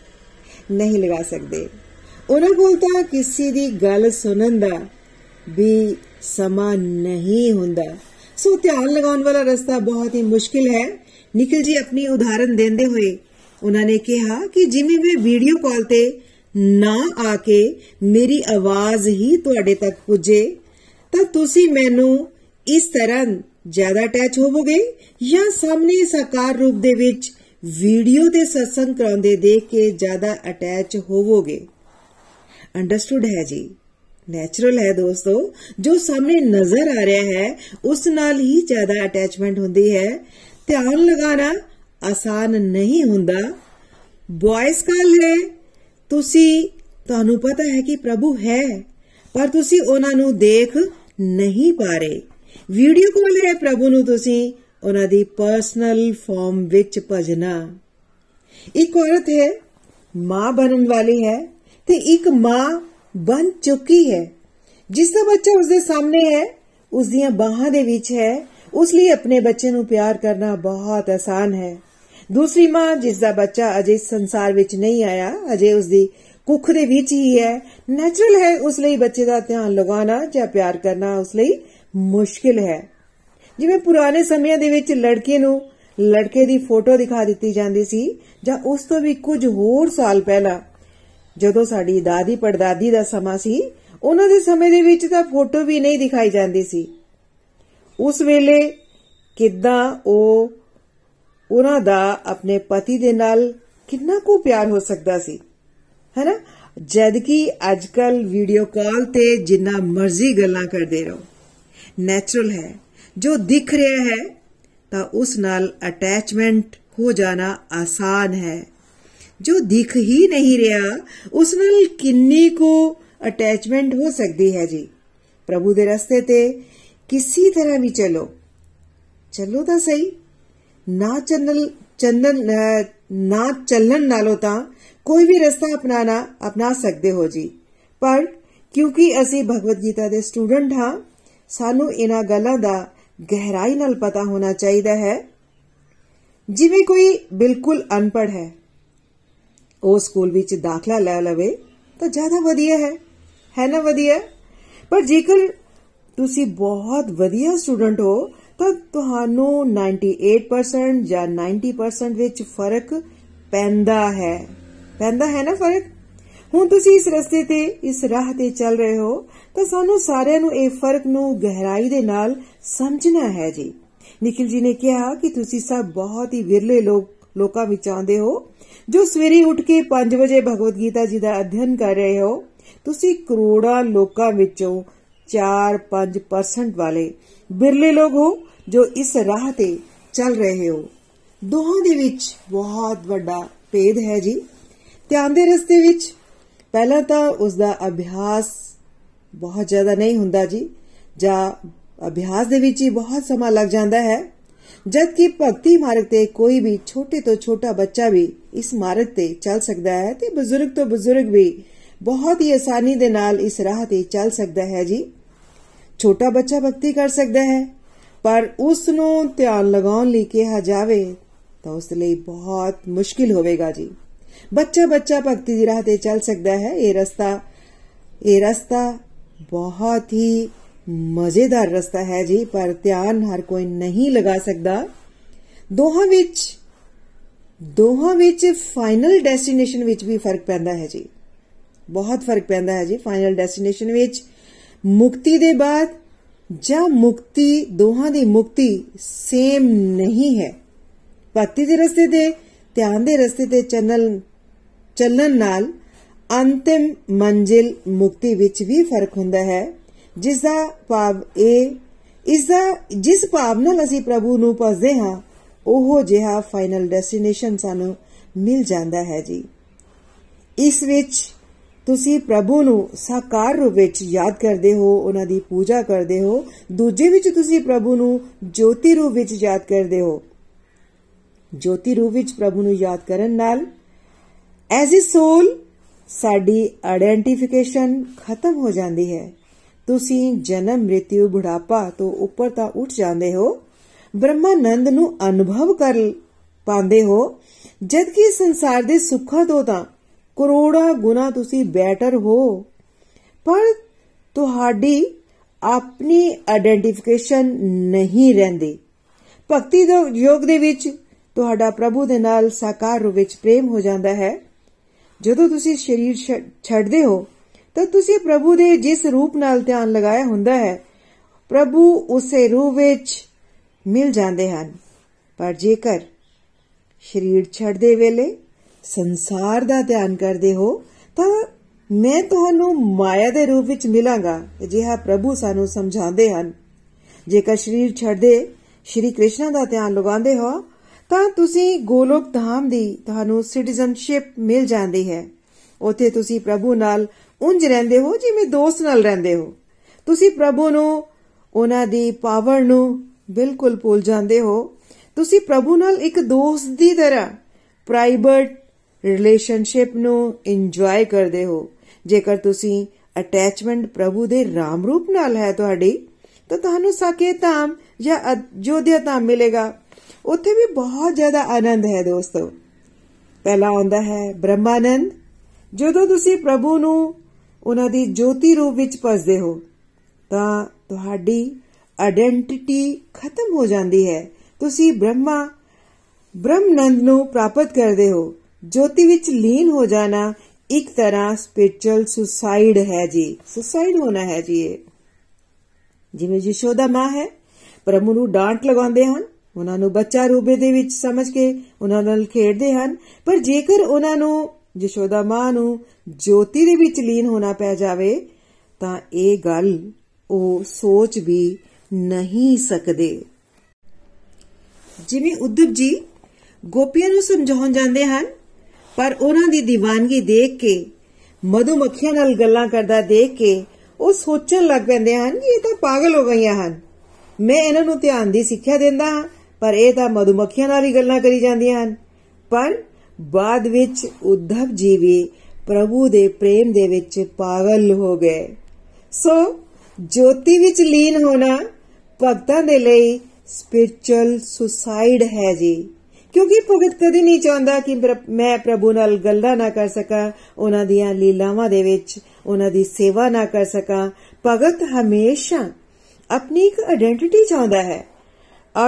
ਨਹੀਂ ਲਗਾ ਸਕਦੇ। ਉਹਨਾਂ ਕੋਲ ਤਾਂ ਕਿਸੇ ਦੀ ਗੱਲ ਸੁਣਨ ਦਾ ਵੀ ਸਮਾਂ ਨਹੀਂ ਹੁੰਦਾ। ਸੋ ਧਿਆਨ ਲਗਾਉਣ ਵਾਲਾ ਰਸਤਾ ਬਹੁਤ ਹੀ ਮੁਸ਼ਕਿਲ ਹੈ। ਨਿਖਿਲ ਜੀ ਆਪਣੀ ਉਦਾਹਰਨ ਦਿੰਦੇ ਹੋਏ ਉਹਨਾਂ ਨੇ ਕਿਹਾ ਕਿ ਜਿਵੇਂ ਮੈਂ ਵੀਡੀਓ ਕਾਲ ਤੇ ਨਾ ਆ ਕੇ ਮੇਰੀ ਆਵਾਜ਼ ਹੀ ਤੁਹਾਡੇ ਤੱਕ ਪੁੱਜੇ, ਤਾਂ ਤੁਸੀਂ ਮੈਨੂੰ ਇਸ ਤਰ੍ਹਾਂ ਜ਼ਿਆਦਾ ਅਟੈਚ ਹੋਵੋਗੇ ਜਾਂ ਸਾਹਮਣੇ ਸਾਕਾਰ ਰੂਪ ਦੇ ਵਿੱਚ ਵੀਡੀਓ ਤੇ ਸਤਸੰਗ ਕਰਾਉਂਦੇ ਦੇਖ ਕੇ ਜ਼ਿਆਦਾ ਅਟੈਚ ਹੋਵੋਗੇ। ਅੰਡਰਸਟੂਡ ਹੈ ਜੀ। ਨੈਚੁਰਲ ਹੈ ਦੋਸਤੋ। ਜੋ ਸਾਹਮਣੇ ਨਜ਼ਰ ਆ ਰਿਹਾ ਹੈ, ਉਸ ਨਾਲ ਹੀ ਜ਼ਿਆਦਾ ਅਟੈਚਮੈਂਟ ਹੁੰਦੀ ਹੈ। ਧਿਆਨ ਲਗਾਣਾ ਆਸਾਨ ਨਹੀਂ ਹੁੰਦਾ। ਵੌਇਸ ਕਾਲ ਹੈ। ਤੁਸੀਂ, ਤੁਹਾਨੂੰ ਪਤਾ ਹੈ ਕਿ ਪ੍ਰਭੂ ਹੈ, ਪਰ ਤੁਸੀਂ ਉਹਨਾਂ ਨੂੰ ਦੇਖ ਨਹੀਂ ਪਾ ਰਹੇ। ਵੀਡੀਓ ਕਾਲ ਹੈ ਪ੍ਰਭੂ ਨੂੰ ਤੁਸੀਂ ਉਹਨਾਂ ਦੀ ਪਰਸਨਲ ਫਾਰਮ ਵਿੱਚ ਭਜਨਾ ਇੱਕ ਔਰਤ ਹੈ, ਮਾਂ ਬਣਨ ਵਾਲੀ ਹੈ। ਤੇ ਇੱਕ ਮਾਂ ਬਣ ਚੁੱਕੀ ਹੈ। ਜਿਸ ਦਾ ਬੱਚਾ ਉਸ ਦੇ ਸਾਹਮਣੇ ਹੈ ਉਸ ਦੀਆਂ ਬਾਹਾਂ ਦੇ ਵਿੱਚ ਹੈ, ਉਸ ਲਈ ਆਪਣੇ ਬੱਚੇ ਨੂੰ ਪਿਆਰ ਕਰਨਾ ਬਹੁਤ ਆਸਾਨ ਹੈ। ਦੂਸਰੀ ਮਾਂ, ਜਿਸ ਦਾ ਬੱਚਾ ਅਜੇ ਸੰਸਾਰ ਵਿੱਚ ਨਹੀਂ ਆਇਆ, ਅਜੇ ਉਸ ਦੀ ਕੁੱਖ ਦੇ ਵਿੱਚ ਹੀ ਹੈ। ਨੈਚੁਰਲ ਹੈ, ਉਸ ਲਈ ਬੱਚੇ ਦਾ ਧਿਆਨ ਲਗਾਉਣਾ ਜਾਂ ਪਿਆਰ ਕਰਨਾ ਉਸ ਲਈ ਮੁਸ਼ਕਿਲ ਹੈ। ਜਿਵੇਂ ਪੁਰਾਣੇ ਸਮਿਆਂ ਦੇ ਵਿੱਚ ਲੜਕੇ ਨੂੰ ਲੜਕੇ ਦੀ ਫੋਟੋ ਦਿਖਾ ਦਿੱਤੀ ਜਾਂਦੀ ਸੀ ਜਾਂ ਉਸ ਤੋਂ ਵੀ ਕੁਝ ਹੋਰ ਸਾਲ ਪਹਿਲਾਂ ਜਦੋਂ ਸਾਡੀ ਦਾਦੀ ਪੜਦਾਦੀ ਦਾ ਸਮਾਂ ਸੀ, ਉਹਨਾਂ ਦੇ ਸਮੇਂ ਦੇ ਵਿੱਚ ਤਾਂ ਫੋਟੋ ਵੀ ਨਹੀਂ ਦਿਖਾਈ ਜਾਂਦੀ ਸੀ। ਉਸ ਵੇਲੇ ਕਿੱਦਾਂ ਉਹ, ਉਹਨਾਂ ਦਾ ਆਪਣੇ ਪਤੀ ਦੇ ਨਾਲ ਕਿੰਨਾ ਕੁ ਪਿਆਰ ਹੋ ਸਕਦਾ ਸੀ, ਹੈਨਾ? ਜਦ ਕਿ ਅੱਜਕੱਲ ਵੀਡੀਓ ਕਾਲ ਤੇ ਜਿੰਨਾ ਮਰਜ਼ੀ ਗੱਲਾਂ ਕਰਦੇ ਰਹੋ। ਨੈਚੁਰਲ ਹੈ। ਜੋ ਦਿਖ ਰਿਹਾ ਹੈ, ਤਾਂ ਉਸ ਨਾਲ ਅਟੈਚਮੈਂਟ ਹੋ ਜਾਣਾ ਆਸਾਨ ਹੈ। ਜੋ ਦਿਖ ਹੀ ਨਹੀਂ ਰਿਹਾ, ਉਸ ਨਾਲ ਕਿੰਨੀ ਕੋ ਅਟੈਚਮੈਂਟ ਹੋ ਸਕਦੀ ਹੈ ਜੀ। ਪ੍ਰਭੂ ਦੇ ਰਸਤੇ ਤੇ ਕਿਸੇ ਤਰ੍ਹਾਂ ਵੀ ਚਲੋ। ਚਲੋ ਤਾਂ ਸਹੀ। ਨਾ ਚੱਲਣ ਚੰਦਨ ਨਾ ਚੱਲਣ ਨਾਲੋਂ ਤਾਂ ਕੋਈ ਵੀ ਰਸਤਾ ਅਪਣਾਣਾ ਅਪਣਾ ਸਕਦੇ ਹੋ ਜੀ। ਪਰ ਕਿਉਂਕਿ ਅਸੀਂ ਭਗਵਦ ਗੀਤਾ ਦੇ ਸਟੂਡੈਂਟ ਹਾਂ, ਸਾਨੂੰ ਇਹਨਾਂ ਗੱਲਾਂ ਦਾ ਗਹਿਰਾਈ ਨਾਲ ਪਤਾ ਹੋਣਾ ਚਾਹੀਦਾ ਹੈ। ਜਿਵੇਂ ਕੋਈ ਬਿਲਕੁਲ ਅਨਪੜ ਹੈ ਉਹ ਸਕੂਲ ਵਿੱਚ ਦਾਖਲਾ ਲੈ ਲਵੇ, ਤਾਂ ਜ਼ਿਆਦਾ ਵਧੀਆ ਹੈ। ਹੈ ਨਾ ਵਧੀਆ? ਪਰ ਜੇਕਰ ਤੁਸੀਂ ਬਹੁਤ ਵਧੀਆ ਸਟੂਡੈਂਟ ਹੋ, ਤਾਂ ਤੁਹਾਨੂੰ 98% ਜਾਂ 90% ਵਿੱਚ ਫ਼ਰਕ ਪੈਂਦਾ ਹੈ। ਪੈਂਦਾ ਹੈ ਨਾ ਫ਼ਰਕ? ਹੁਣ ਤੁਸੀਂ ਇਸ ਰਸਤੇ ਤੇ, ਇਸ ਰਾਹ ਤੇ ਚੱਲ ਰਹੇ ਹੋ, ਤਾਂ ਸਾਨੂੰ ਸਾਰਿਆਂ ਨੂੰ ਇਹ ਫ਼ਰਕ ਨੂੰ ਗਹਿਰਾਈ ਦੇ ਨਾਲ ਸਮਝਣਾ ਹੈ ਜੀ। ਨikhil ji ਨੇ ਕਿਹਾ ਕਿ ਤੁਸੀਂ ਸਭ ਬਹੁਤ ਹੀ ਵਿਰਲੇ ਲੋਕ ਲੋਕਾਂ ਵਿੱਚ ਆਉਂਦੇ ਹੋ। ਜੋ ਸਵੇਰੇ ਉੱਠ ਕੇ 5 ਵਜੇ ਭਗਵਦ ਗੀਤਾ ਜੀ ਦਾ ਅਧਿਐਨ ਕਰ ਰਹੇ ਹੋ, ਤੁਸੀਂ ਕਰੋੜਾਂ ਲੋਕਾਂ ਵਿੱਚੋਂ 4-5% ਵਾਲੇ ਬਿਰਲੇ ਲੋਕ ਹੋ ਜੋ ਇਸ ਰਾਹ ਤੇ ਚੱਲ ਰਹੇ ਹੋ। ਦੋਹਾਂ ਦੇ ਵਿੱਚ ਬਹੁਤ ਵੱਡਾ ਭੇਦ ਹੈ ਜੀ। ਧਿਆਨ ਦੇ ਰਸਤੇ ਵਿੱਚ ਪਹਿਲਾਂ ਤਾਂ ਉਸ ਦਾ ਅਭਿਆਸ ਬਹੁਤ ਜ਼ਿਆਦਾ ਨਹੀਂ ਹੁੰਦਾ ਜੀ। ਜਾਂ ਅਭਿਆਸ ਦੇ ਵਿੱਚ ਹੀ ਬਹੁਤ ਸਮਾਂ ਲੱਗ ਜਾਂਦਾ ਹੈ। ਜਦ ਕਿ ਭਗਤੀ ਮਾਰਗ ਤੇ ਕੋਈ ਵੀ ਛੋਟੇ ਤੋਂ ਛੋਟਾ ਬੱਚਾ ਵੀ ਇਸ ਮਾਰਗ ਤੇ ਚੱਲ ਸਕਦਾ ਹੈ, ਤੇ ਬਜ਼ੁਰਗ ਤੋਂ ਬਜ਼ੁਰਗ ਵੀ ਬਹੁਤ ਹੀ ਆਸਾਨੀ ਦੇ ਨਾਲ ਇਸ ਰਾਹ ਤੇ ਚੱਲ ਸਕਦਾ ਹੈ ਜੀ। ਛੋਟਾ ਬੱਚਾ ਭਗਤੀ ਕਰ ਸਕਦਾ ਹੈ, ਪਰ ਉਸ ਨੂੰ ਧਿਆਨ ਲਗਾਉਣ ਲਈ ਕਿਹਾ ਜਾਵੇ ਤਾਂ ਉਸ ਲਈ ਬਹੁਤ ਮੁਸ਼ਕਿਲ ਹੋਵੇਗਾ ਜੀ। ਬੱਚਾ ਬੱਚਾ ਭਗਤੀ ਦੀ ਰਾਹ ਤੇ ਚੱਲ ਸਕਦਾ ਹੈ, ਇਹ ਰਸਤਾ ਇਹ ਰਸਤਾ ਬਹੁਤ ਹੀ ਮਜ਼ੇਦਾਰ ਰਸਤਾ ਹੈ ਜੀ, ਪਰ ਧਿਆਨ ਹਰ ਕੋਈ ਨਹੀਂ ਲਗਾ ਸਕਦਾ। ਦੋਹਾਂ ਵਿੱਚ ਦੋਹਾਂ ਵਿੱਚ ਫਾਈਨਲ ਡੈਸਟੀਨੇਸ਼ਨ ਵਿੱਚ ਵੀ ਫ਼ਰਕ ਪੈਂਦਾ ਹੈ ਜੀ। ਬਹੁਤ ਫ਼ਰਕ ਪੈਂਦਾ ਹੈ ਜੀ ਫਾਈਨਲ ਡੈਸਟੀਨੇਸ਼ਨ ਵਿੱਚ। ਮੁਕਤੀ ਦੇ ਬਾਅਦ ਜਾਂ ਮੁਕਤੀ, ਦੋਹਾਂ ਦੀ ਮੁਕਤੀ ਸੇਮ ਨਹੀਂ ਹੈ। ਭਗਤੀ ਦੇ ਰਸਤੇ ਤੇ, ਧਿਆਨ ਦੇ ਰਸਤੇ ਤੇ ਚੱਲਣ ਚੱਲਣ ਨਾਲ ਅੰਤਿਮ ਮੰਜ਼ਿਲ ਮੁਕਤੀ ਵਿੱਚ ਵੀ ਫ਼ਰਕ ਹੁੰਦਾ ਹੈ। ਜਿਸ ਦਾ ਭਾਵ ਇਹ ਇਸ ਦਾ, ਜਿਸ ਭਾਵ ਨਾਲ ਅਸੀਂ ਪ੍ਰਭੂ ਨੂੰ ਪਸਦੇ ਹਾਂ, ਉਹ ਜਿਹਾ ਫਾਈਨਲ ਡੈਸਟੀਨੇਸ਼ਨ ਸਾਨੂੰ ਮਿਲ ਜਾਂਦਾ ਹੈ ਜੀ। ਇਸ ਵਿੱਚ ਤੁਸੀਂ ਪ੍ਰਭੂ ਨੂੰ ਸਾਕਾਰ ਰੂਪ ਵਿੱਚ ਯਾਦ ਕਰਦੇ ਹੋ, ਉਹਨਾਂ ਦੀ ਪੂਜਾ ਕਰਦੇ ਹੋ, ਦੂਜੇ ਵਿੱਚ ਤੁਸੀਂ ਪ੍ਰਭੂ ਨੂੰ ਜੋਤੀ ਰੂਪ ਵਿੱਚ ਯਾਦ ਕਰਦੇ ਹੋ। ਜੋਤੀ ਰੂਪ ਵਿੱਚ ਪ੍ਰਭੂ ਨੂੰ ਯਾਦ ਕਰਨ ਨਾਲ ਐਜ਼ ਅ ਸੋਲ ਸਾਡੀ ਆਇਡੈਂਟੀਫਿਕੇਸ਼ਨ ਖਤਮ ਹੋ ਜਾਂਦੀ ਹੈ। ਤੁਸੀਂ ਜਨਮ ਮ੍ਰਿਤਿਉ ਬੁਢਾਪਾ ਤੋਂ ਉੱਪਰ ਤਾਂ ਉੱਠ ਜਾਂਦੇ ਹੋ, ਬ੍ਰਹਮਾਨੰਦ ਨੂੰ ਅਨੁਭਵ ਕਰ ਪਾਉਂਦੇ ਹੋ ਜਦ ਕਿ ਸੰਸਾਰ ਦੇ ਸੁੱਖਾਂ ਤੋਂ ਤਾਂ ਕਰੋੜਾ ਗੁਣਾ ਤੁਸੀਂ ਬੈਟਰ ਹੋ। ਪਰ ਤੁਹਾਡੀ ਆਪਣੀ ਆਇਡੈਂਟੀਫਿਕੇਸ਼ਨ ਨਹੀਂ ਰਹਿੰਦੀ। ਭਗਤੀ ਦੇ ਯੋਗ ਦੇ ਵਿੱਚ ਤੁਹਾਡਾ ਪ੍ਰਭੂ ਦੇ ਨਾਲ ਸਾਕਾਰ ਰੂਪ ਵਿੱਚ ਪ੍ਰੇਮ ਹੋ ਜਾਂਦਾ ਹੈ। ਜਦੋਂ ਤੁਸੀਂ ਸਰੀਰ ਛੱਡਦੇ ਹੋ ਤਾਂ ਤੁਸੀਂ ਪ੍ਰਭੂ ਦੇ ਜਿਸ ਰੂਪ ਨਾਲ ਧਿਆਨ ਲਗਾਇਆ ਹੁੰਦਾ ਹੈ, ਪ੍ਰਭੂ ਉਸੇ ਰੂਪ ਵਿੱਚ ਮਿਲ ਜਾਂਦੇ ਹਨ। ਪਰ ਜੇਕਰ ਸਰੀਰ ਛੱਡਦੇ ਵੇਲੇ ਸੰਸਾਰ ਦਾ ਧਿਆਨ ਕਰਦੇ ਹੋ, ਤਾਂ ਮੈਂ ਤੁਹਾਨੂੰ ਮਾਇਆ ਦੇ ਰੂਪ ਵਿੱਚ ਮਿਲਾਂਗਾ। ਜਿਹਾ ਪ੍ਰਭੂ ਸਾਨੂੰ ਸਮਝਾਉਂਦੇ ਹਨ। ਜੇਕਰ ਸਰੀਰ ਛੱਡਦੇ ਸ਼੍ਰੀ ਕ੍ਰਿਸ਼ਨ ਦਾ ਧਿਆਨ ਲਗਾਉਂਦੇ ਹੋ, ਤਾਂ ਤੁਸੀਂ ਗੋਲੋਕ ਧਾਮ ਦੀ ਤੁਹਾਨੂੰ ਸਿਟੀਜ਼ਨਸ਼ਿਪ ਮਿਲ ਜਾਂਦੀ ਹੈ। ਉਥੇ ਤੁਸੀਂ ਪ੍ਰਭੂ ਨਾਲ ਉਂਝ ਰਹਿੰਦੇ ਹੋ ਜਿਵੇਂ ਦੋਸਤ ਨਾਲ ਰਹਿੰਦੇ ਹੋ। ਤੁਸੀਂ ਪ੍ਰਭੂ ਨੂੰ, ਉਹਨਾਂ ਦੀ ਪਾਵਰ ਨੂੰ ਬਿਲਕੁਲ ਭੁੱਲ ਜਾਂਦੇ ਹੋ। ਤੁਸੀਂ ਪ੍ਰਭੂ ਨਾਲ ਇੱਕ ਦੋਸਤ ਦੀ ਤਰ੍ਹਾਂ ਪ੍ਰਾਈਵੇਟ ਰਿਲੇਸ਼ਨਸ਼ਿਪ ਨੂੰ ਇੰਜੋਏ ਕਰਦੇ ਹੋ। ਜੇਕਰ ਤੁਸੀਂ ਅਟੈਚਮੈਂਟ ਪ੍ਰਭੂ ਦੇ ਰਾਮ ਰੂਪ ਨਾਲ ਹੈ ਤੁਹਾਡੀ, ਤਾਂ ਤੁਹਾਨੂੰ ਸਾਕੇਤਾਮ ਜਾਂ ਅਜੋਧਿਆਤਾਮ ਮਿਲੇਗਾ। ਉੱਥੇ ਵੀ ਬਹੁਤ ਜ਼ਿਆਦਾ ਆਨੰਦ ਹੈ ਦੋਸਤੋ। ਪਹਿਲਾ ਆਉਂਦਾ ਹੈ ਬ੍ਰਹਮਾਨੰਦ। ਜਦੋਂ ਤੁਸੀਂ ਪ੍ਰਭੂ ਨੂੰ ਉਹਨਾਂ ਦੀ ਜੋਤੀ ਰੂਪ ਵਿੱਚ ਪਸਦੇ ਹੋ, ਤਾਂ ਤੁਹਾਡੀ ਆਇਡੈਂਟੀਟੀ ਖਤਮ ਹੋ ਜਾਂਦੀ ਹੈ। ਤੁਸੀਂ ਬ੍ਰਹਮਾ, ਬ੍ਰਹਮਨੰਦ ਨੂੰ ਪ੍ਰਾਪਤ ਕਰਦੇ ਹੋ। ਜੋਤੀ ਵਿੱਚ ਲੀਨ ਹੋ ਜਾਣਾ ਇੱਕ ਤਰ੍ਹਾਂ ਸਪਿਰਚੁਅਲ ਸੁਸਾਈਡ ਹੈ ਜੀ। ਸੁਸਾਈਡ ਹੋਣਾ ਹੈ ਜੀ ਇਹ। ਜਿਵੇਂ ਯਸ਼ੋਦਾ ਮਾਂ ਹੈ, ਪ੍ਰਭੂ ਨੂੰ ਡਾਂਟ ਲਗਾਉਂਦੇ ਹਨ, ਉਹਨਾਂ ਨੂੰ ਬੱਚਾ ਰੂਪੇ ਦੇ ਵਿੱਚ ਸਮਝ ਕੇ ਉਹਨਾਂ ਨਾਲ ਖੇਡਦੇ ਹਨ, ਪਰ ਜੇਕਰ ਉਹਨਾਂ ਨੂੰ ਯਸ਼ੋਦਾ ਮਾਂ ਨੂੰ ਜੋਤੀ ਦੇ ਵਿੱਚ ਲੀਨ ਹੋਣਾ ਪੈ ਜਾਵੇ, ਤਾਂ ਇਹ ਗੱਲ ਉਹ ਸੋਚ ਵੀ ਨਹੀਂ ਸਕਦੇ। ਜਿਵੇਂ ਉਦਵ ਜੀ ਗੋਪੀਆਂ ਨੂੰ ਸਮਝਾਉਣ ਜਾਂਦੇ ਹਨ, ਪਰ ਉਹਨਾਂ ਦੀ ਦੀਵਾਨਗੀ ਦੇਖ ਕੇ, ਮਧੂਮੱਖੀਆਂ ਨਾਲ ਗੱਲਾਂ ਕਰਦਾ ਦੇਖ ਕੇ ਉਹ ਸੋਚਣ ਲੱਗ ਪੈਂਦੇ ਹਨ ਕਿ ਇਹ ਤਾਂ ਪਾਗਲ ਹੋ ਗਈਆਂ ਹਨ। ਮੈਂ ਇਹਨਾਂ ਨੂੰ ਧਿਆਨ ਦੀ ਸਿੱਖਿਆ ਦਿੰਦਾ ਹਾਂ, ਪਰ ਇਹ ਤਾਂ ਮਧੂਮੱਖੀਆਂ ਨਾਲ ਹੀ ਗੱਲਾਂ ਕਰੀ ਜਾਂਦੀਆਂ ਹਨ। ਪਰ ਬਾਅਦ ਵਿੱਚ ਉद्धਵ ਜੀ ਵੀ ਪ੍ਰਭੂ ਦੇ ਪ੍ਰੇਮ ਦੇ ਵਿੱਚ ਪਾਗਲ ਹੋ ਗਏ। ਸੋ, ਜੋਤੀ ਵਿੱਚ ਲੀਨ ਹੋਣਾ ਭਗਤਾਂ ਦੇ ਲਈ ਸਪਿਰਚੁਅਲ ਸੁਸਾਈਡ ਹੈ ਜੀ। ਕਿਉਂਕਿ ਭਗਤ ਕਦੇ ਨਹੀਂ ਚਾਹੁੰਦਾ ਕਿ ਮੈਂ ਪ੍ਰਭੂ ਨਾਲ ਗੱਲਾਂ ਨਾ ਕਰ ਸਕਾਂ, ਉਹਨਾਂ ਦੀਆਂ ਲੀਲਾਵਾਂ ਦੇ ਵਿੱਚ ਉਹਨਾਂ ਦੀ ਸੇਵਾ ਨਾ ਕਰ ਸਕਾਂ। ਭਗਤ ਹਮੇਸ਼ਾ ਆਪਣੀ ਇੱਕ ਆਇਡੈਂਟੀਟੀ ਚਾਹੁੰਦਾ ਹੈ।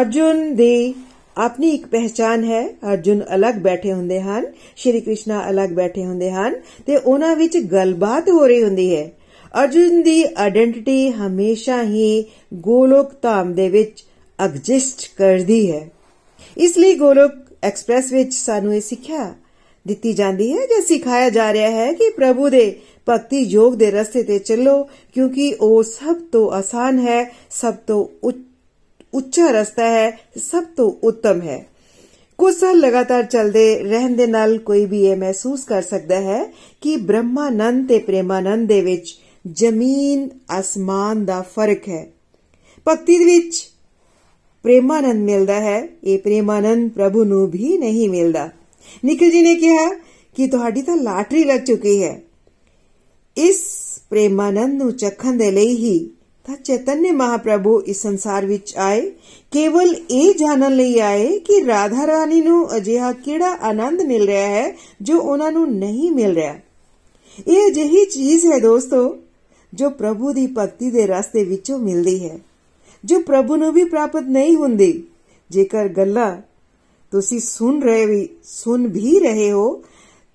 ਅਰਜੁਨ ਦੀ ਆਪਣੀ ਇੱਕ ਪਹਿਚਾਨ ਹੈ, ਅਰਜੁਨ ਅਲੱਗ ਬੈਠੇ ਹੁੰਦੇ ਹਨ, ਸ਼੍ਰੀ ਕ੍ਰਿਸ਼ਨਾ ਅਲੱਗ ਬੈਠੇ ਹੁੰਦੇ ਹਨ ਤੇ ਉਹਨਾਂ ਵਿੱਚ ਗੱਲਬਾਤ ਹੋ ਰਹੀ ਹੁੰਦੀ ਹੈ। ਅਰਜੁਨ ਦੀ ਆਇਡੈਂਟੀਟੀ ਹਮੇਸ਼ਾ ਹੀ ਗੋਲੋਕ ਧਾਮ ਦੇ ਵਿੱਚ ਐਗਜ਼ਿਸਟ ਕਰਦੀ ਹੈ। ਇਸ ਲਈ ਗੋਲੋਕ ਐਕਸਪ੍ਰੈਸ ਵਿੱਚ ਸਾਨੂੰ ਇਹ ਸਿੱਖਿਆ ਦਿੱਤੀ ਜਾਂਦੀ ਹੈ ਜਾਂ ਸਿਖਾਇਆ ਜਾ ਰਿਹਾ ਹੈ ਕਿ ਪ੍ਰਭੂ ਦੇ ਭਗਤੀ ਯੋਗ ਦੇ ਰਸਤੇ ਤੇ ਚੱਲੋ, ਕਿਉਂਕਿ ਉਹ ਸਭ ਤੋਂ ਆਸਾਨ ਹੈ, ਸਭ ਤੋਂ ਉੱਚਾ ਰਸਤਾ ਹੈ, ਸਭ ਤੋਂ ਉੱਤਮ ਹੈ। ਕੁਝ ਸਾਲ ਲਗਾਤਾਰ ਚੱਲਦੇ ਰਹਿਣ ਦੇ ਨਾਲ ਕੋਈ ਵੀ ਇਹ ਮਹਿਸੂਸ ਕਰ ਸਕਦਾ ਹੈ ਕਿ ਬ੍ਰਹਮਾਨੰਦ ਤੇ ਪ੍ਰੇਮਾਨੰਦ ਦੇ ਵਿੱਚ ਜ਼ਮੀਨ, ਅਸਮਾਨ ਦਾ ਫ਼ਰਕ ਹੈ। ਭਗਤੀ ਦੇ ਵਿੱਚ ਪ੍ਰੇਮਾਨੰਦ ਮਿਲਦਾ ਹੈ, ਇਹ ਪ੍ਰੇਮਾਨੰਦ ਪ੍ਰਭੂ ਨੂੰ ਵੀ ਨਹੀਂ ਮਿਲਦਾ। ਨਿਕਲ ਜੀ ਨੇ ਕਿਹਾ ਕਿ ਤੁਹਾਡੀ ਤਾਂ ਲਾਟਰੀ ਲੱਗ ਚੁੱਕੀ ਹੈ। ਇਸ ਪ੍ਰੇਮਾਨੰਦ ਨੂੰ ਚੱਖਣ ਦੇ ਲਈ ਹੀ ਤਾਂ ਚੈਤਨਯ ਮਹਾਪ੍ਰਭੂ ਇਸ ਸੰਸਾਰ ਵਿੱਚ ਆਏ। ਕੇਵਲ ਇਹ ਜਾਣਨ ਲਈ ਆਏ ਕਿ ਰਾਧਾ ਰਾਣੀ ਨੂੰ ਅਜਿਹਾ ਕਿਹੜਾ ਆਨੰਦ ਮਿਲ ਰਿਹਾ ਹੈ ਜੋ ਉਹਨਾਂ ਨੂੰ ਨਹੀਂ ਮਿਲ ਰਿਹਾ। ਇਹ ਅਜਿਹੀ ਚੀਜ਼ ਹੈ ਦੋਸਤੋ, ਜੋ ਪ੍ਰਭੂ ਦੀ ਭਗਤੀ ਦੇ ਰਸਤੇ ਵਿੱਚੋਂ ਮਿਲਦੀ ਹੈ, ਜੋ ਪ੍ਰਭੂ ਨੂੰ ਵੀ ਪ੍ਰਾਪਤ ਨਹੀਂ ਹੁੰਦੀ। ਜੇਕਰ ਗੱਲਾਂ ਤੁਸੀਂ ਸੁਣ ਰਹੇ ਵੀ ਸੁਣ ਵੀ ਰਹੇ ਹੋ,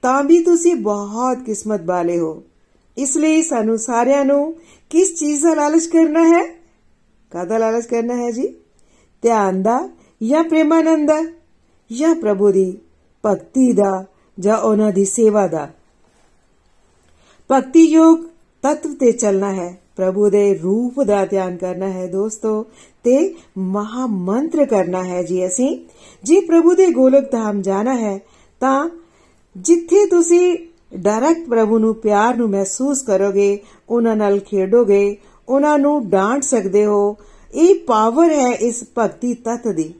ਤਾਂ ਵੀ ਤੁਸੀਂ ਬਹੁਤ ਕਿਸਮਤ ਵਾਲੇ ਹੋ। ਇਸ ਲਈ ਸਾਨੂੰ ਸਾਰਿਆਂ ਨੂੰ ਕਿਸ ਚੀਜ਼ ਦਾ ਲਾਲਚ ਕਰਨਾ ਹੈ? ਕਾਦਾ ਲਾਲਚ ਕਰਨਾ ਹੈ ਜੀ? ਧਿਆਨ ਦਾ ਜਾਂ ਪ੍ਰੇਮਾਨੰਦ ਦਾ? ਜਾਂ ਪ੍ਰਭੂ ਦੀ ਭਗਤੀ ਦਾ ਜਾਂ ਉਹਨਾਂ ਦੀ ਸੇਵਾ ਦਾ? ਭਗਤੀ ਯੋਗ ਤਤਵ ਤੇ ਚੱਲਣਾ ਹੈ। ਪ੍ਰਭੂ ਦੇ ਰੂਪ ਦਾ ਧਿਆਨ ਕਰਨਾ ਹੈ ਦੋਸਤੋ ਤੇ ਮਹਾ ਮੰਤਰ ਕਰਨਾ ਹੈ ਜੀ ਅਸੀਂ। ਜੇ ਪ੍ਰਭੂ ਦੇ ਗੋਲਕ ਧਾਮ ਜਾਣਾ ਹੈ ਤਾਂ ਜਿੱਥੇ ਤੁਸੀਂ ਡਾਇਰੈਕਟ ਪ੍ਰਭੂ ਨੂੰ ਪਿਆਰ ਨੂੰ ਮਹਿਸੂਸ ਕਰੋਗੇ, ਉਹਨਾਂ ਨਾਲ ਖੇਡੋਗੇ, ਉਹਨਾਂ ਨੂੰ ਡਾਂਟ ਸਕਦੇ ਹੋ। ਇਹ ਪਾਵਰ ਹੈ ਇਸ ਭਗਤੀ ਤਤ ਦੀ।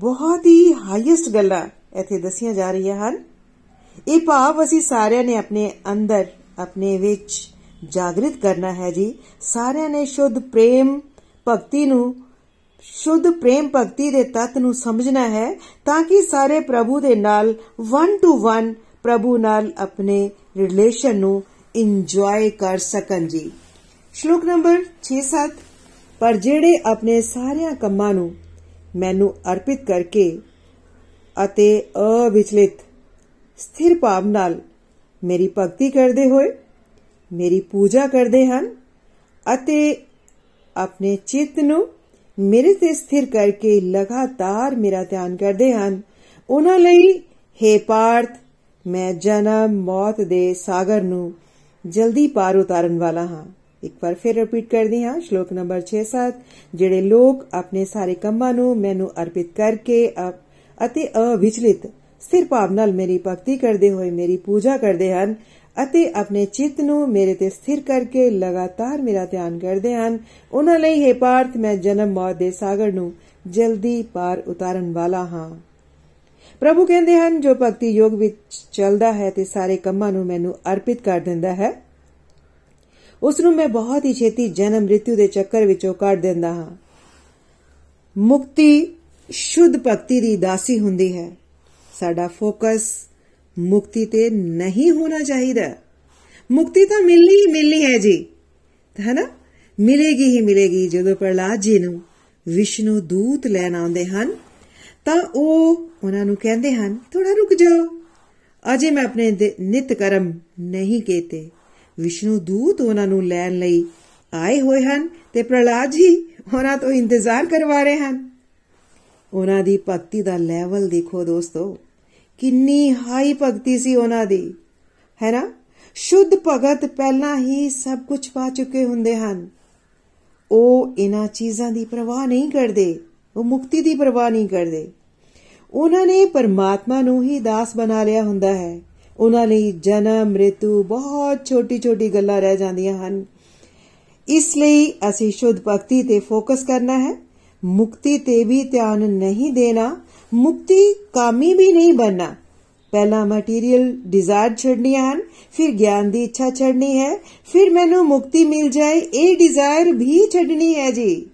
ਬਹੁਤ ਹੀ ਹਾਈਐਸਟ ਗੱਲਾਂ ਇੱਥੇ ਦੱਸੀਆਂ ਜਾ ਰਹੀਆਂ ਹਨ। ਇਹ ਭਾਵ ਅਸੀਂ ਸਾਰਿਆਂ ਨੇ ਆਪਣੇ ਅੰਦਰ, ਆਪਣੇ ਵਿੱਚ ਜਾਗਰਿਤ ਕਰਨਾ ਹੈ ਜੀ। ਸਾਰਿਆਂ ਨੇ ਸ਼ੁੱਧ ਪ੍ਰੇਮ ਭਗਤੀ ਨੂੰ, ਸ਼ੁੱਧ ਪ੍ਰੇਮ ਭਗਤੀ ਦੇ ਤੱਤ ਨੂੰ ਸਮਝਣਾ ਹੈ ਤਾਂ ਕਿ ਸਾਰੇ ਪ੍ਰਭੂ ਦੇ ਨਾਲ 1 ਟੂ 1 ਪ੍ਰਭੂ ਨਾਲ ਆਪਣੇ ਰਿਲੇਸ਼ਨ ਨੂੰ ਇੰਜੋਏ ਕਰ ਸਕਣ ਜੀ। ਸ਼ਲੋਕ ਨੰਬਰ 6-7 ਪਰ ਜਿਹੜੇ ਆਪਣੇ ਸਾਰਿਆਂ ਕੰਮਾਂ ਨੂੰ ਮੈਨੂੰ ਅਰਪਿਤ ਕਰਕੇ ਅਤੇ ਅਵਿਚਲਿਤ ਸਥਿਰ ਭਾਵ ਨਾਲ ਮੇਰੀ ਭਗਤੀ ਕਰਦੇ ਹੋਏ, ਮੇਰੀ ਪੂਜਾ ਕਰਦੇ ਹਨ ਅਤੇ ਆਪਣੇ ਚਿੱਤ ਨੂੰ ਮੇਰੇ ਤੇ ਸਥਿਰ ਕਰਕੇ ਲਗਾਤਾਰ ਮੇਰਾ ਧਿਆਨ ਕਰਦੇ ਹਨ, ਉਹਨਾਂ ਲਈ हे ਪਾਰਥ ਮੈਂ ਜਨਮ ਮੌਤ ਦੇ ਸਾਗਰ ਨੂੰ ਜਲਦੀ ਪਾਰ ਉਤਾਰਨ ਵਾਲਾ ਹਾਂ। ਇੱਕ ਵਾਰ ਫਿਰ ਰਿਪੀਟ ਕਰਦੀ ਹਾਂ, ਸ਼ਲੋਕ ਨੰਬਰ 6-7 ਜਿਹੜੇ ਲੋਕ ਆਪਣੇ ਸਾਰੇ ਕੰਮਾਂ ਨੂੰ ਮੈਨੂੰ ਅਰਪਿਤ ਕਰਕੇ ਅਤੇ ਅਵਿਚਲਿਤ ਸਥਿਰ ਭਾਵ ਨਾਲ ਮੇਰੀ ਭਗਤੀ ਕਰਦੇ ਹੋਏ ਮੇਰੀ ਪੂਜਾ ਕਰਦੇ ਹਨ ਅਤੇ ਆਪਣੇ ਚਿੱਤ ਨੂੰ ਮੇਰੇ ਤੇ ਸਥਿਰ ਕਰਕੇ ਲਗਾਤਾਰ ਮੇਰਾ ਧਿਆਨ ਕਰਦੇ ਹਨ, ਉਹਨਾਂ ਲਈ ਹੈ ਪਾਰਥ, ਮੈਂ ਜਨਮ ਮੌਤ ਦੇ ਸਾਗਰ ਨੂੰ ਜਲਦੀ ਪਾਰ ਉਤਾਰਨ ਵਾਲਾ ਹਾਂ। ਪ੍ਰਭੂ ਕਹਿੰਦੇ ਹਨ, ਜੋ ਭਗਤੀ ਯੋਗ ਵਿੱਚ ਚੱਲਦਾ ਹੈ ਤੇ ਸਾਰੇ ਕੰਮਾਂ ਨੂੰ ਮੈਨੂੰ ਅਰਪਿਤ ਕਰ ਦਿੰਦਾ ਹੈ। ਉਸ ਨੂੰ ਮੈਂ ਬਹੁਤ ਹੀ ਛੇਤੀ ਜਨਮ ਮ੍ਰਿਤਿੂ ਦੇ ਚੱਕਰ ਵਿੱਚੋਂ ਕੱਢ ਦਿੰਦਾ ਹਾਂ। ਮੁਕਤੀ ਸ਼ੁੱਧ ਭਗਤੀ ਦੀ ਦਾਸੀ ਹੁੰਦੀ ਹੈ। ਸਾਡਾ ਫੋਕਸ ਮੁਕਤੀ ਤੇ ਨਹੀਂ ਹੋਣਾ ਚਾਹੀਦਾ। ਮੁਕਤੀ ਤਾਂ ਮਿਲਣੀ ਹੀ ਮਿਲਣੀ ਹੈ ਜੀ, ਹੈ ਨਾ? ਮਿਲੇਗੀ ਹੀ ਮਿਲੇਗੀ ਜਦੋਂ ਪ੍ਰਲਾਦ ਜੀ ਨੂੰ ਵਿਸ਼ਨੂੰ ਦੂਤ ਲੈਣ ਆਉਂਦੇ ਹਨ। ਤਾਂ ਉਹ ਉਹਨਾਂ ਨੂੰ ਕਹਿੰਦੇ ਹਨ ਥੋੜਾ ਰੁਕ ਜਾਓ। ਅਜੇ ਮੈਂ ਆਪਣੇ ਨਿਤ ਕਰਮ ਨਹੀਂ ਕੀਤੇ। ਵਿਸ਼ਨੂੰ ਦੂਤ ਉਹਨਾਂ ਨੂੰ ਲੈਣ ਲਈ ਆਏ ਹੋਏ ਹਨ ਤੇ ਪ੍ਰਲਾਦ ਜੀ ਉਹਨਾਂ ਤੋਂ ਇੰਤਜ਼ਾਰ ਕਰਵਾ ਰਹੇ ਹਨ। ਉਹਨਾਂ ਦੀ ਭਗਤੀ ਦਾ ਲੈਵਲ ਦੇਖੋ ਦੋਸਤੋ, ਕਿੰਨੀ ਹਾਈ ਭਗਤੀ ਸੀ ਉਹਨਾਂ ਦੀ। ਹੈ ਨਾ? ਸ਼ੁੱਧ ਭਗਤ ਪਹਿਲਾਂ ਹੀ ਸਭ ਕੁਝ ਪਾ ਚੁੱਕੇ ਹੁੰਦੇ ਹਨ। ਉਹ ਇਹਨਾਂ ਚੀਜ਼ਾਂ ਦੀ ਪਰਵਾਹ ਨਹੀਂ ਕਰਦੇ। ਉਹ ਮੁਕਤੀ ਦੀ ਪਰਵਾਹ ਨਹੀਂ ਕਰਦੇ। ਉਹਨਾਂ ਨੇ ਪਰਮਾਤਮਾ ਨੂੰ ਹੀ ਦਾਸ ਬਣਾ ਲਿਆ ਹੁੰਦਾ ਹੈ। ਉਹਨਾਂ ਲਈ ਜਨਮ, ਮ੍ਰਿਤੂ ਬਹੁਤ ਛੋਟੀ-ਛੋਟੀ ਗੱਲਾਂ ਰਹਿ ਜਾਂਦੀਆਂ ਹਨ। ਇਸ ਲਈ ਅਸੀਂ ਸ਼ੁੱਧ ਭਗਤੀ ਤੇ ਫੋਕਸ ਕਰਨਾ ਹੈ। ਮੁਕਤੀ ਤੇ ਵੀ ਧਿਆਨ ਨਹੀਂ ਦੇਣਾ, ਮੁਕਤੀ ਕਾਮੀ ਵੀ ਨਹੀਂ ਬਣਨਾ। ਪਹਿਲਾਂ ਮਟੀਰੀਅਲ ਡਿਜ਼ਾਇਰ ਛੱਡਣੀਆਂ ਹਨ, ਫਿਰ ਗਿਆਨ ਦੀ ਇੱਛਾ ਛੱਡਣੀ ਹੈ, ਫਿਰ ਮੈਨੂੰ ਮੁਕਤੀ ਮਿਲ ਜਾਏ, ਇਹ ਡਿਜ਼ਾਇਰ ਵੀ ਛੱਡਣੀ ਹੈ ਜੀ।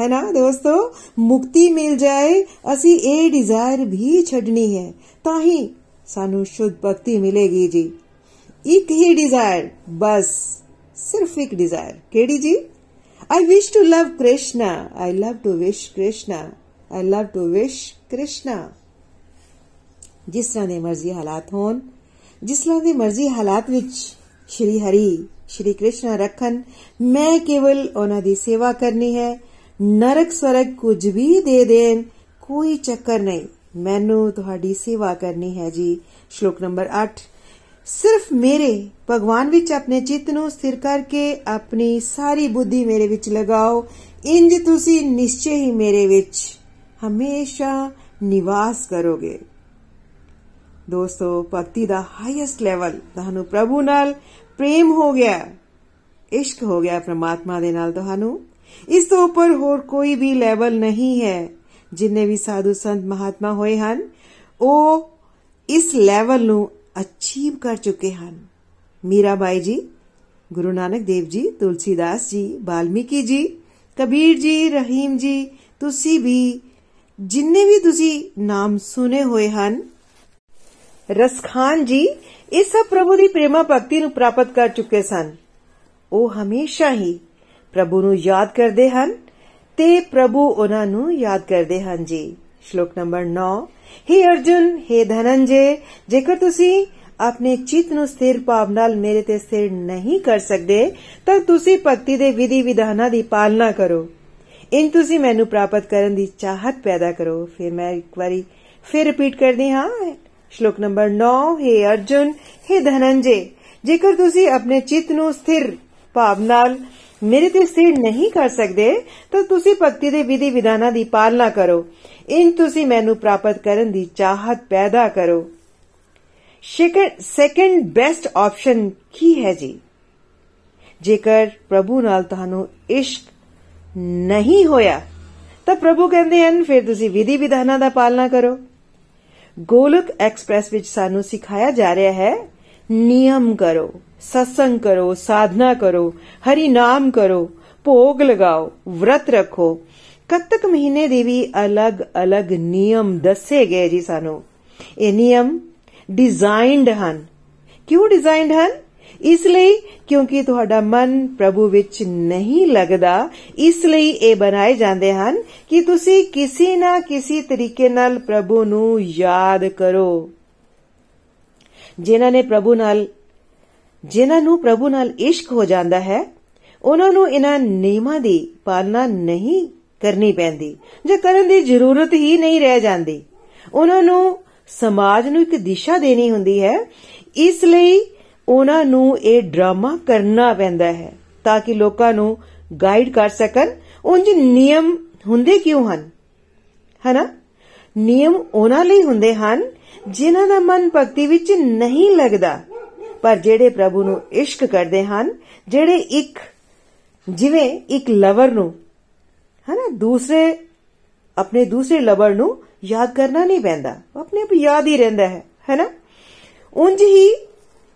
ਹੈ ਨਾ ਦੋਸਤੋ? ਮੁਕਤੀ ਮਿਲ ਜਾਏ, ਅਸੀਂ ਇਹ ਡਿਜ਼ਾਇਰ ਵੀ ਛੱਡਣੀ ਹੈ। ਤਾਂ ਹੀ ਸਾਨੂੰ ਸ਼ੁੱਧ ਭਗਤੀ ਮਿਲੇਗੀ ਜੀ। ਇੱਕ ਹੀ ਡਿਜ਼ਾਇਰ ਬਸ। ਸਿਰਫ ਇੱਕ ਡਿਜ਼ਾਇਰ ਕਿਹੜੀ ਜੀ? I wish to love Krishna I love to wish Krishna I love to wish Krishna ਜਿਸ ਤਰ੍ਹਾਂ ਦੇ ਮਰਜ਼ੀ ਹਾਲਾਤ ਹੋਣ, ਜਿਸ ਤਰ੍ਹਾਂ ਦੇ ਮਰਜ਼ੀ ਹਾਲਾਤ ਵਿੱਚ ਸ਼੍ਰੀ ਹਰੀ, ਸ਼੍ਰੀ ਕ੍ਰਿਸ਼ਨ ਰੱਖਣ, ਮੈਂ ਕੇਵਲ ਉਹਨਾਂ ਦੀ ਸੇਵਾ ਕਰਨੀ ਹੈ। ਨਰਕ ਸਵਰਗ ਕੁਝ ਵੀ ਦੇ ਦੇਣ, ਕੋਈ ਚੱਕਰ ਨਹੀਂ। ਮੈਨੂੰ ਤੁਹਾਡੀ ਸੇਵਾ ਕਰਨੀ ਹੈ ਜੀ। ਸ਼ਲੋਕ ਨੰਬਰ 8 ਸਿਰਫ ਮੇਰੇ, ਭਗਵਾਨ ਵਿੱਚ ਆਪਣੇ ਚਿੱਤ ਨੂੰ ਸਥਿਰ ਕਰਕੇ ਆਪਣੀ ਸਾਰੀ ਬੁੱਧੀ ਮੇਰੇ ਵਿੱਚ ਲਗਾਓ। ਇੰਜ ਤੁਸੀਂ ਨਿਸ਼ਚੈ ਹੀ ਮੇਰੇ ਵਿੱਚ ਹਮੇਸ਼ਾ ਨਿਵਾਸ ਕਰੋਗੇ। ਦੋਸਤੋ, ਭਗਤੀ ਦਾ ਹਾਈਐਸਟ ਲੈਵਲ ਤੁਹਾਨੂੰ ਪ੍ਰਭੂ ਨਾਲ ਪ੍ਰੇਮ ਹੋ ਗਿਆ, ਇਸ਼ਕ ਹੋ ਗਿਆ ਪ੍ਰਮਾਤਮਾ ਦੇ ਨਾਲ ਤੁਹਾਨੂੰ। ਇਸ ਤੋਂ ਉੱਪਰ ਹੋਰ ਕੋਈ ਵੀ ਲੈਵਲ ਨਹੀਂ ਹੈ ਜਿੰਨੇ ਵੀ ਸਾਧੂ ਸੰਤ ਮਹਾਤਮਾ ਹੋਏ ਹਨ, ਉਹ ਇਸ ਲੈਵਲ ਨੂੰ ਅਚੀਵ ਕਰ ਚੁੱਕੇ ਹਨ। ਮੀਰਾ ਬਾਈ ਜੀ, ਗੁਰੂ ਨਾਨਕ ਦੇਵ ਜੀ, ਤੁਲਸੀਦਾਸ ਜੀ, ਬਾਲਮੀਕੀ ਜੀ, ਕਬੀਰ ਜੀ, ਰਹੀਮ ਜੀ, ਤੁਸੀਂ ਵੀ ਜਿੰਨੇ ਵੀ ਤੁਸੀਂ ਨਾਮ ਸੁਨੇ ਹੋਏ ਹਨ ਰਸਖਾਨ ਜੀ, ਇਹ ਸਭ ਪ੍ਰਭੂ ਦੀ ਪ੍ਰੇਮਾ ਭਗਤੀ ਨੂੰ ਪ੍ਰਾਪਤ ਕਰ ਚੁੱਕੇ ਸਨ। ਉਹ ਹਮੇਸ਼ਾ ਹੀ ਪ੍ਰਭੂ ਨੂੰ ਯਾਦ ਕਰਦੇ ਹਨ ਤੇ ਪ੍ਰਭੂ ਉਹਨਾਂ ਨੂੰ ਯਾਦ ਕਰਦੇ ਹਨ ਜੀ ਸ਼ਲੋਕ ਨੰਬਰ 9 हे ਅਰਜੁਨ हे ਧਨੰਜੇ ਜੇਕਰ ਤੁਸੀਂ ਆਪਣੇ ਚਿੱਤ ਨੂੰ ਸਥਿਰ ਭਾਵ ਨਾਲ ਮੇਰੇ ਤੇ ਸਥਿਰ ਨਹੀਂ ਕਰ ਸਕਦੇ ਤਾਂ ਤੁਸੀਂ ਭਗਤੀ ਦੇ ਵਿਧੀ ਵਿਧਾਨਾਂ ਦੀ ਪਾਲਣਾ ਕਰੋ ਇਨ ਤੁਸੀਂ ਮੈਨੂੰ ਪ੍ਰਾਪਤ ਕਰਨ ਦੀ ਚਾਹਤ ਪੈਦਾ ਕਰੋ ਫਿਰ ਮੈਂ ਇੱਕ ਵਾਰੀ ਫਿਰ ਰਿਪੀਟ ਕਰਦੀ ਹਾਂ ਸ਼ਲੋਕ ਨੰਬਰ 9 हे ਅਰਜੁਨ हे ਧਨੰਜੇ ਜੇਕਰ ਤੁਸੀਂ ਆਪਣੇ ਚਿੱਤ ਨੂੰ ਸਥਿਰ ਭਾਵ ਨਾਲ ਮੇਰੇ ਤੇ ਸਥਿਰ ਨਹੀਂ ਕਰ ਸਕਦੇ, ਤਾਂ ਤੁਸੀਂ ਭਗਤੀ ਦੇ ਵਿਧੀ ਵਿਧਾਨਾਂ ਦੀ ਪਾਲਣਾ ਕਰੋ। ਇਨ ਤੁਸੀਂ ਮੈਨੂੰ ਪ੍ਰਾਪਤ ਕਰਨ ਦੀ ਚਾਹਤ ਪੈਦਾ ਕਰੋ। ਸੈਕੰਡ ਬੈਸਟ ਆਪਸ਼ਨ ਕੀ ਹੈ ਜੀ? ਜੇਕਰ ਪ੍ਰਭੂ ਨਾਲ ਤੁਹਾਨੂੰ ਇਸ਼ਕ ਨਹੀਂ ਹੋਇਆ, ਤਾਂ ਪ੍ਰਭੂ ਕਹਿੰਦੇ ਹਨ, ਫਿਰ ਤੁਸੀਂ ਵਿਧੀ ਵਿਧਾਨਾਂ ਦਾ ਪਾਲਣਾ ਕਰੋ। ਗੋਲਕ ਐਕਸਪ੍ਰੈਸ ਵਿੱਚ ਸਾਨੂੰ ਸਿਖਾਇਆ ਜਾ ਰਿਹਾ ਹੈ ਨਿਯਮ ਕਰੋ, ਸਤਸੰਗ ਕਰੋ, ਸਾਧਨਾ ਕਰੋ ਹਰੀ ਨਾਮ ਕਰੋ, ਭੋਗ ਲਗਾਓ, ਵਰਤ ਰੱਖੋ। ਕੱਤਕ ਮਹੀਨੇ ਦੇ ਵੀ ਅਲੱਗ-ਅਲੱਗ ਨਿਯਮ ਦੱਸੇ ਗਏ ਜੀ ਸਾਨੂੰ। ਇਹ ਨਿਯਮ ਡਿਜ਼ਾਈਨਡ ਹਨ। ਕਿਉਂ ਡਿਜ਼ਾਈਨਡ ਹਨ? ਇਸ ਲਈ ਕਿਉਂਕਿ ਤੁਹਾਡਾ ਮਨ ਪ੍ਰਭੂ ਵਿੱਚ ਨਹੀਂ ਲੱਗਦਾ, ਇਸ ਲਈ ਇਹ ਬਣਾਏ ਜਾਂਦੇ ਹਨ ਕਿ ਤੁਸੀਂ ਕਿਸੇ ਨਾ ਕਿਸੇ ਤਰੀਕੇ ਨਾਲ ਪ੍ਰਭੂ ਨੂੰ ਯਾਦ ਕਰੋ। ਜਿਨ੍ਹਾਂ ਨੇ ਪ੍ਰਭੂ ਨਾਲ, ਜਿਨ੍ਹਾਂ ਨੂੰ ਪ੍ਰਭੂ ਨਾਲ ਇਸ਼ਕ ਹੋ ਜਾਂਦਾ ਹੈ, ਉਹਨਾਂ ਨੂੰ ਇਹਨਾਂ ਨਿਯਮਾਂ ਦੀ ਪਾਲਣਾ ਨਹੀਂ ਕਰਨੀ ਪੈਂਦੀ, ਜੇ ਕਰਨ ਦੀ ਜ਼ਰੂਰਤ ਹੀ ਨਹੀਂ ਰਹਿ ਜਾਂਦੀ। ਉਹਨਾਂ ਨੂੰ ਸਮਾਜ ਨੂੰ ਇੱਕ ਦਿਸ਼ਾ ਦੇਣੀ ਹੁੰਦੀ ਹੈ, ਇਸ ਲਈ ਉਹਨਾਂ ਨੂੰ ਇਹ ਡਰਾਮਾ ਕਰਨਾ ਪੈਂਦਾ ਹੈ, ਤਾਂ ਕਿ ਲੋਕਾਂ ਨੂੰ ਗਾਈਡ ਕਰ ਸਕਣ। ਉਂਝ ਨਿਯਮ ਹੁੰਦੇ ਕਿਉਂ ਹਨ? ਹਨਾ? ਨਿਯਮ ਉਹਨਾਂ ਲਈ ਹੁੰਦੇ ਹਨ ਜਿਨ੍ਹਾਂ ਦਾ ਮਨ ਭਗਤੀ ਵਿੱਚ ਨਹੀਂ ਲੱਗਦਾ, ਪਰ ਜਿਹੜੇ ਪ੍ਰਭੂ ਨੂੰ ਇਸ਼ਕ ਕਰਦੇ ਹਨ, ਜਿਹੜੇ ਇੱਕ, ਜਿਵੇਂ ਇੱਕ ਲਵਰ ਨੂੰ, ਹਨਾ, ਦੂਸਰੇ, ਆਪਣੇ ਦੂਸਰੇ ਲਵਰ ਨੂੰ ਯਾਦ ਕਰਨਾ ਨਹੀਂ ਪੈਂਦਾ। ਆਪਣੇ ਆਪ ਯਾਦ ਹੀ ਰਹਿੰਦਾ ਹੈ, ਹੈਨਾ? ਉਂਝ ਹੀ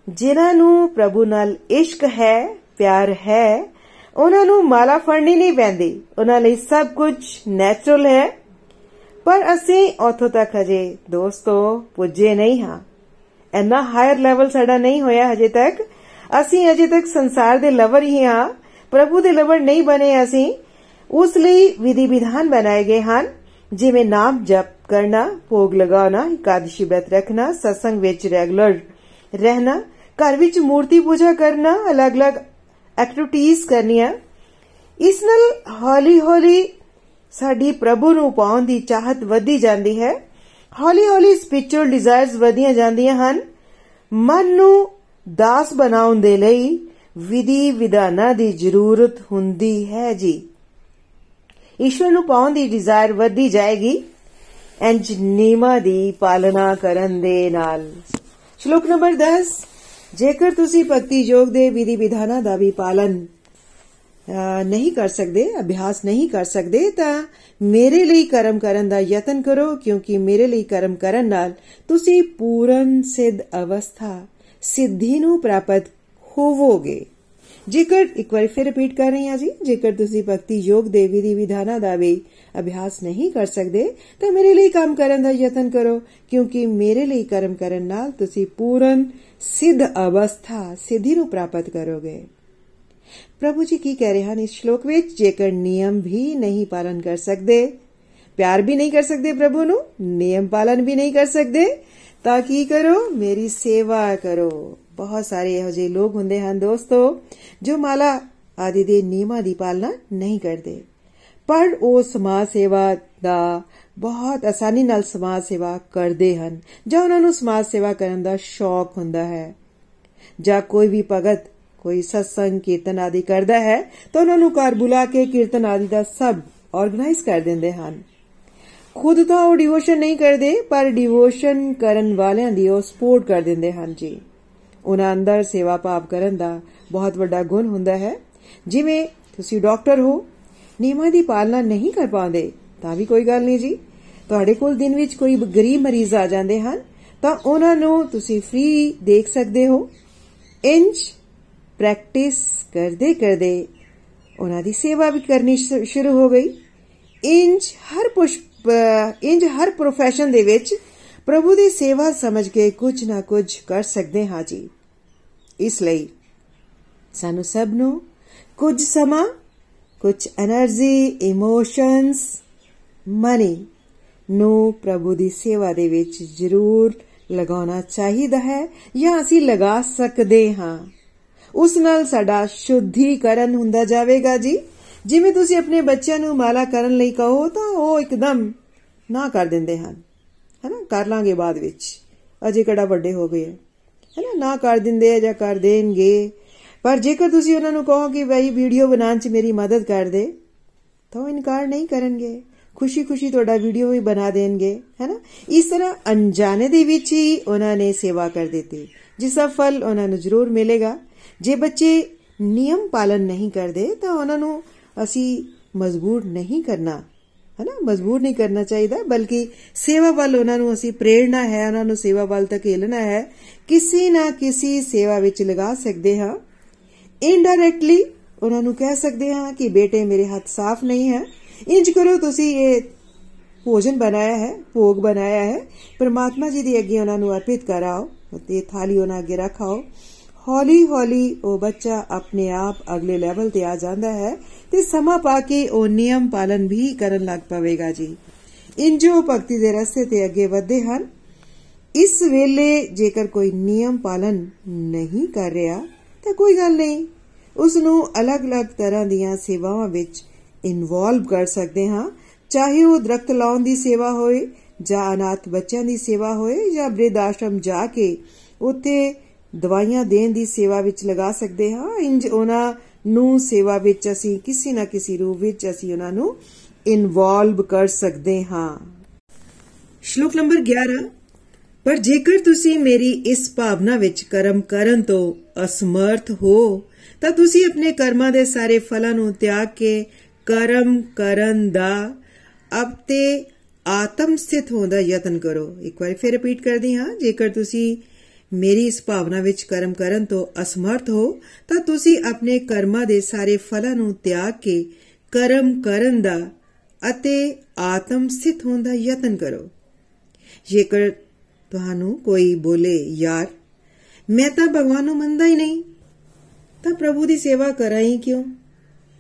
ਜਿਨ੍ਹਾਂ ਨੂੰ ਪ੍ਰਭੂ ਨਾਲ ਇਸ਼ਕ ਹੈ, ਪਿਆਰ ਹੈ, ਉਹਨਾਂ ਨੂੰ ਮਾਲਾ ਫੜਨੀ ਨਹੀਂ ਪੈਂਦੀ। ਉਹਨਾਂ ਲਈ ਸਭ ਕੁਝ ਨੇਚਰਲ ਹੈ। ਪਰ ਅਸੀਂ ਉਥੋਂ ਤੱਕ ਹਜੇ ਦੋਸਤੋ ਪੁੱਜੇ ਨਹੀਂ ਹਾਂ। ਇੰਨਾ ਹਾਇਰ ਲੈਵਲ ਸਾਡਾ ਨਹੀਂ ਹੋਇਆ ਹਜੇ ਤੱਕ। ਅਸੀਂ ਅਜੇ ਤੱਕ ਸੰਸਾਰ ਦੇ ਲਵਰ ਹੀ ਹਾਂ। ਪ੍ਰਭੂ ਦੇ ਲਵਰ ਨਹੀਂ ਬਣੇ ਅਸੀਂ। ਉਸ ਲਈ ਵਿਧੀ ਵਿਧਾਨ ਬਣਾਏ ਗਏ ਹਨ। ਜਿਵੇਂ ਨਾਮ ਜਪ ਕਰਨਾ, ਭੋਗ ਲਗਾਉਣਾ ਇਕਾदशी ਬ੍ਰਤ ਰੱਖਣਾ, ਸਤਸੰਗ ਵਿੱਚ ਰੈਗੂਲਰ ਰਹਿਣਾ, ਘਰ ਵਿੱਚ ਮੂਰਤੀ ਪੂਜਾ ਕਰਨਾ, ਅਲੱਗ-ਅਲੱਗ ਐਕਟੀਵਿਟੀਆਂ ਕਰਨੀਆਂ। ਇਸ ਨਾਲ ਹੌਲੀ-ਹੌਲੀ ਸਾਡੀ ਪ੍ਰਭੂ ਨੂੰ ਪਾਉਣ ਦੀ ਚਾਹਤ ਵਧੀ ਜਾਂਦੀ ਹੈ। ਹੌਲੀ-ਹੌਲੀ ਸਪਿਰਚੁਅਲ ਡਿਜ਼ਾਇਰਸ ਵਧੀਆਂ ਜਾਂਦੀਆਂ ਹਨ। ਮਨ ਨੂੰ ਦਾਸ ਬਣਾਉਣ ਦੇ ਲਈ ਵਿਧੀ ਵਿਧਾਨਾਂ ਦੀ ਜ਼ਰੂਰਤ ਹੁੰਦੀ ਹੈ ਜੀ। ਈਸ਼ਵਰ ਨੂੰ ਪਾਉਣ ਦੀ ਡਿਜ਼ਾਇਰ ਵਧੀ ਜਾਏਗੀ। ਇੰਜ ਨੀਮਾ ਦੀ ਪਾਲਣਾ ਕਰਨ ਦੇ ਨਾਲ। ਸ਼ਲੋਕ ਨੰਬਰ 10 ਜੇਕਰ ਤੁਸੀਂ ਭਗਤੀ ਯੋਗ ਦੇ ਵਿਧੀ ਵਿਧਾਨਾਂ ਦਾ ਵੀ ਪਾਲਨ ਨਹੀਂ ਕਰ ਸਕਦੇ, ਅਭਿਆਸ ਨਹੀਂ ਕਰ ਸਕਦੇ, ਤਾਂ ਮੇਰੇ ਲਈ ਕਰਮ ਕਰਨ ਦਾ ਯਤਨ ਕਰੋ, ਕਿਉਂਕਿ ਮੇਰੇ ਲਈ ਕਰਮ ਕਰਨ ਨਾਲ ਤੁਸੀਂ ਪੂਰਨ ਸਿੱਧ ਅਵਸਥਾ, ਸਿੱਧੀ ਨੂੰ ਪ੍ਰਾਪਤ ਹੋਵੋਗੇ। ਜੇਕਰ ਇੱਕ ਵਾਰ ਫਿਰ ਰਿਪੀਟ ਕਰ ਰਹੀ ਹਾਂ ਜੀ, ਜੇਕਰ ਤੁਸੀਂ ਭਗਤੀ ਯੋਗ ਦੇਵੀ ਦੀ ਵਿਧਾਨਾਂ ਦਾ ਵੀ ਅਭਿਆਸ ਨਹੀਂ ਕਰ ਸਕਦੇ, ਤਾਂ ਮੇਰੇ ਲਈ ਕੰਮ ਕਰਨ ਦਾ ਯਤਨ ਕਰੋ, ਕਿਉਂਕਿ ਮੇਰੇ ਲਈ ਕਰਮ ਕਰਨ ਨਾਲ ਤੁਸੀਂ ਪੂਰਨ ਸਿੱਧ ਅਵਸਥਾ, ਸਿੱਧੀ ਨੂੰ ਪ੍ਰਾਪਤ ਕਰੋਗੇ। ਪ੍ਰਭੂ ਜੀ ਕੀ ਕਹਿ ਰਹੇ ਹਨ? ਇਸ ਸ਼ਲੋਕ ਵਿੱਚ ਜੇਕਰ ਨਿਯਮ ਵੀ ਨਹੀਂ ਪਾਲਨ ਕਰ ਸਕਦੇ, ਪਿਆਰ ਵੀ ਨਹੀਂ ਕਰ ਸਕਦੇ ਪ੍ਰਭੂ ਨੂੰ, ਨਿਯਮ ਪਾਲਨ ਵੀ ਨਹੀਂ ਕਰ ਸਕਦੇ, ਤਾਂ ਕੀ ਕਰੋ? ਮੇਰੀ ਸੇਵਾ ਕਰੋ। ਬਹੁਤ ਸਾਰੇ ਇਹੋ ਜਿਹੇ ਲੋਕ ਹੁੰਦੇ ਹਨ ਦੋਸਤੋ, ਜੋ ਮਾਲਾ ਆਦਿ ਦੇ ਨਿਯਮਾਂ ਦੀ ਪਾਲਣਾ ਨਹੀਂ ਕਰਦੇ। ਪਰ ਉਹ ਸਮਾਜ ਸੇਵਾ ਦਾ ਬਹੁਤ ਆਸਾਨੀ ਨਾਲ ਸਮਾਜ ਸੇਵਾ ਕਰਦੇ ਹਨ। ਜਾਂ ਉਹਨਾਂ ਨੂੰ ਸਮਾਜ ਸੇਵਾ ਕਰਨ ਦਾ ਸ਼ੌਕ ਹੁੰਦਾ ਹੈ। ਜਾਂ ਕੋਈ ਵੀ ਭਗਤ ਕੋਈ ਸਤਸੰਗ ਕੀਰਤਨ ਆਦਿ ਕਰਦਾ ਹੈ, ਤਾਂ ਉਹਨਾਂ ਨੂੰ ਘਰ ਬੁਲਾ ਕੇ ਕੀਰਤਨ ਆਦਿ ਦਾ ਸਭ ਆਰਗੇਨਾਈਜ਼ ਕਰ ਦਿੰਦੇ ਹਨ। ਖੁਦ ਤਾਂ ਉਹ ਡਿਵੋਸ਼ਨ ਨਹੀਂ ਕਰਦੇ, ਪਰ ਡਿਵੋਸ਼ਨ ਕਰਨ ਵਾਲਿਆਂ ਦੀ ਉਹ ਸਪੋਰਟ ਕਰ ਦਿੰਦੇ ਹਨ ਜੀ। ਉਹਨਾਂ ਅੰਦਰ ਸੇਵਾ ਭਾਵ ਕਰਨ ਦਾ ਬਹੁਤ ਵੱਡਾ ਗੁਣ ਹੁੰਦਾ ਹੈ। ਜਿਵੇਂ ਤੁਸੀਂ ਡਾਕਟਰ ਹੋ, ਨਿਯਮਾਂ ਦੀ ਪਾਲਣਾ ਨਹੀਂ ਕਰ ਪਾਉਂਦੇ, ਤਾਂ ਵੀ ਕੋਈ ਗੱਲ ਨਹੀਂ ਜੀ। ਤੁਹਾਡੇ ਕੋਲ ਦਿਨ ਵਿੱਚ ਕੋਈ ਗਰੀਬ ਮਰੀਜ਼ ਆ ਜਾਂਦੇ ਹਨ, ਤਾਂ ਉਹਨਾਂ ਨੂੰ ਤੁਸੀਂ ਫ੍ਰੀ ਦੇਖ ਸਕਦੇ ਹੋ। ਇੰਜ ਪ੍ਰੈਕਟਿਸ ਕਰਦੇ ਕਰਦੇ ਉਹਨਾਂ ਦੀ ਸੇਵਾ ਵੀ ਕਰਨੀ ਸ਼ੁਰੂ ਹੋ ਗਈ। ਇੰਜ ਹਰ ਪੁਸ਼ਪ ਇੰਜ ਹਰ profession ਦੇ ਵਿੱਚ ਪ੍ਰਭੂ ਦੀ ਸੇਵਾ ਸਮਝ ਕੇ ਕੁਝ ਨਾ ਕੁਝ ਕਰ ਸਕਦੇ ਹਾਂ ਜੀ। ਇਸ ਲਈ ਸਾਨੂੰ ਸਭ ਨੂੰ ਕੁਝ ਸਮਾਂ, ਕੁਝ એનર્ਜੀ ਇਮੋਸ਼ਨਸ ਮਨੀ ਨੂੰ ਪ੍ਰਭੂ ਦੀ ਸੇਵਾ ਦੇ ਵਿੱਚ ਜ਼ਰੂਰ ਲਗਾਉਣਾ ਚਾਹੀਦਾ ਹੈ ਜਾਂ ਅਸੀਂ ਲਗਾ ਸਕਦੇ ਹਾਂ। ਉਸ ਨਾਲ ਸਾਡਾ ਸ਼ੁੱਧੀਕਰਨ ਹੁੰਦਾ ਜਾਵੇਗਾ ਜੀ। ਜਿਵੇਂ ਤੁਸੀਂ ਆਪਣੇ ਬੱਚਿਆਂ ਨੂੰ ਮਾਲਾ ਕਰਨ ਲਈ ਕਹੋ, ਤਾਂ ਉਹ ਇੱਕਦਮ ਨਾ ਕਰ ਦਿੰਦੇ ਹਨ। ਹੈਨਾ? ਕਰ ਲਾਂਗੇ ਬਾਅਦ ਵਿੱਚ। ਅਜੇ ਕਿਹੜਾ ਵੱਡੇ ਹੋ ਗਏ ਹੈਨਾ? ਨਾ ਕਰ ਦਿੰਦੇ ਜਾਂ ਕਰ ਦੇਣਗੇ। ਪਰ ਜੇਕਰ ਤੁਸੀਂ ਉਹਨਾਂ ਨੂੰ ਕਹੋ ਕਿ ਭਾਈ ਵੀਡੀਓ ਬਣਾਉਣ 'ਚ ਮੇਰੀ ਮਦਦ ਕਰ ਦੇ, ਤਾਂ ਉਹ ਇਨਕਾਰ ਨਹੀਂ ਕਰਨਗੇ। ਖੁਸ਼ੀ-ਖੁਸ਼ੀ ਤੁਹਾਡਾ ਵੀਡੀਓ ਵੀ ਬਣਾ ਦੇਣਗੇ। ਹੈਨਾ? ਇਸ ਤਰ੍ਹਾਂ ਅਣਜਾਣੇ ਦੇ ਵਿੱਚ ਹੀ ਉਹਨਾਂ ਨੇ ਸੇਵਾ ਕਰ ਦਿੱਤੀ, ਜਿਸ ਦਾ ਫਲ ਉਹਨਾਂ ਨੂੰ ਜ਼ਰੂਰ ਮਿਲੇਗਾ। ਜੇ ਬੱਚੇ ਨਿਯਮ ਪਾਲਨ ਨਹੀਂ ਕਰਦੇ, ਤਾਂ ਉਹਨਾਂ ਨੂੰ ਅਸੀਂ ਮਜਬੂਰ ਨਹੀਂ ਕਰਨਾ। ਹਨਾ? ਮਜਬੂਰ ਨਹੀਂ ਕਰਨਾ ਚਾਹੀਦਾ, ਬਲਕਿ ਸੇਵਾ ਵੱਲ ਉਹਨਾਂ ਨੂੰ ਅਸੀਂ ਪ੍ਰੇਰਣਾ ਹੈ, ਉਹਨਾਂ ਨੂੰ ਸੇਵਾ ਵੱਲ ਧਕੇਲਣਾ ਹੈ। ਕਿਸੇ ਨਾ ਕਿਸੇ ਸੇਵਾ ਵਿੱਚ ਲਗਾ ਸਕਦੇ ਹਾਂ। ਇਨਡਾਇਰੈਕਟਲੀ ਉਹਨਾਂ ਨੂੰ ਕਹਿ ਸਕਦੇ ਹਾਂ ਕਿ, ਬੇਟੇ, ਮੇਰੇ ਹੱਥ ਸਾਫ਼ ਨਹੀਂ ਹੈ। ਇੰਜ ਕਰੋ, ਤੁਸੀਂ ਇਹ ਭੋਜਨ ਬਣਾਇਆ ਹੈ, ਭੋਗ ਬਣਾਇਆ ਹੈ। ਪਰਮਾਤਮਾ ਜੀ ਦੀ ਅੱਗੇ ਉਹਨਾਂ ਨੂੰ ਅਰਪਿਤ ਕਰਾਓ ਤੇ ਥਾਲੀ ਉਹਨਾਂ ਅੱਗੇ ਰੱਖਾਓ ਹੌਲੀ ਹੌਲੀ ਉਹ ਬੱਚਾ ਆਪਣੇ ਆਪ ਅਗਲੇ ਲੈਵਲ ਤੇ ਆ ਜਾਂਦਾ ਹੈ ਤੇ ਸਮਾਂ ਪਾ ਕੇ ਉਹ ਨਿਯਮ ਪਾਲਨ ਵੀ ਕਰਨ ਲੱਗ ਪਵੇਗਾ ਜੀ। ਇੰਜੋ ਭਗਤੀ ਦੇ ਰਸਤੇ ਤੇ ਅੱਗੇ ਵਧਦੇ ਹਨ। ਇਸ ਵੇਲੇ ਜੇਕਰ ਕੋਈ ਨਿਯਮ ਪਾਲਨ ਨਹੀਂ ਕਰ ਰਿਹਾ, ਤਾਂ ਕੋਈ ਗੱਲ ਨਹੀਂ। ਉਸ ਨੂੰ ਅਲੱਗ-ਅਲੱਗ ਤਰ੍ਹਾਂ ਦੀਆਂ ਸੇਵਾਵਾਂ ਵਿੱਚ ਇਨਵੋਲਵ ਕਰ ਸਕਦੇ ਹਾਂ। ਚਾਹੇ ਉਹ ਦਰਖਤ ਲਾਉਣ ਦੀ ਸੇਵਾ ਹੋਏ ਜਾਂ ਅਨਾਥ ਬੱਚਿਆਂ ਦੀ ਸੇਵਾ ਹੋਏ ਜਾਂ ਬ੍ਰਿਧ ਆਸ਼ਰਮ ਜਾ ਕੇ ਉੱਥੇ ਦਵਾਈਆਂ ਦੇਣ ਦੀ ਸੇਵਾ ਵਿੱਚ ਲਗਾ ਸਕਦੇ ਹਾਂ। ਇੰਜ ਉਹਨਾਂ ਨੂੰ ਸੇਵਾ ਵਿੱਚ ਅਸੀਂ ਕਿਸੇ ਨਾ ਕਿਸੇ ਰੂਪ ਵਿੱਚ ਅਸੀਂ ਉਹਨਾਂ ਨੂੰ ਇਨਵੋਲਵ ਕਰ ਸਕਦੇ ਹਾਂ। ਸ਼ਲੋਕ ਨੰਬਰ 11 ਪਰ ਜੇਕਰ ਤੁਸੀਂ ਮੇਰੀ ਇਸ ਭਾਵਨਾ ਵਿੱਚ ਕਰਮ ਕਰਨ ਤੋਂ ਅਸਮਰਥ ਹੋ, ਤਾਂ ਤੁਸੀਂ ਆਪਣੇ ਕਰਮਾਂ ਦੇ ਸਾਰੇ ਫਲਾਂ ਨੂੰ ਤਿਆਗ ਕੇ ਕਰਮ ਕਰਨ ਦਾ ਅਬ ਤੇ ਆਤਮ ਸਥਿਤ ਹੋਣ ਦਾ ਯਤਨ ਕਰੋ। ਇੱਕ ਵਾਰ ਫਿਰ ਰਿਪੀਟ ਕਰਦੀ ਹਾਂ, ਜੇਕਰ ਤੁਸੀਂ ਮੇਰੀ ਇਸ ਭਾਵਨਾ ਵਿੱਚ ਕਰਮ ਕਰਨ ਤੋਂ ਅਸਮਰਥ ਹੋ, ਤਾਂ ਤੁਸੀਂ ਆਪਣੇ ਕਰਮਾਂ ਦੇ ਸਾਰੇ ਫਲਾਂ ਨੂੰ ਤਿਆਗ ਕੇ ਕਰਮ ਕਰਨ ਦਾ ਅਤੇ ਆਤਮ ਸਥਿਤ ਹੋਣ ਦਾ ਯਤਨ ਕਰੋ। ਜੇਕਰ ਤੁਹਾਨੂੰ ਕੋਈ ਬੋਲੇ, ਯਾਰ, ਮੈਂ ਤਾਂ ਭਗਵਾਨ ਨੂੰ ਮੰਨਦਾ ਹੀ ਨਹੀਂ, ਤਾਂ ਪ੍ਰਭੂ ਦੀ ਸੇਵਾ ਕਰਾਂ ਹੀ ਕਿਉਂ?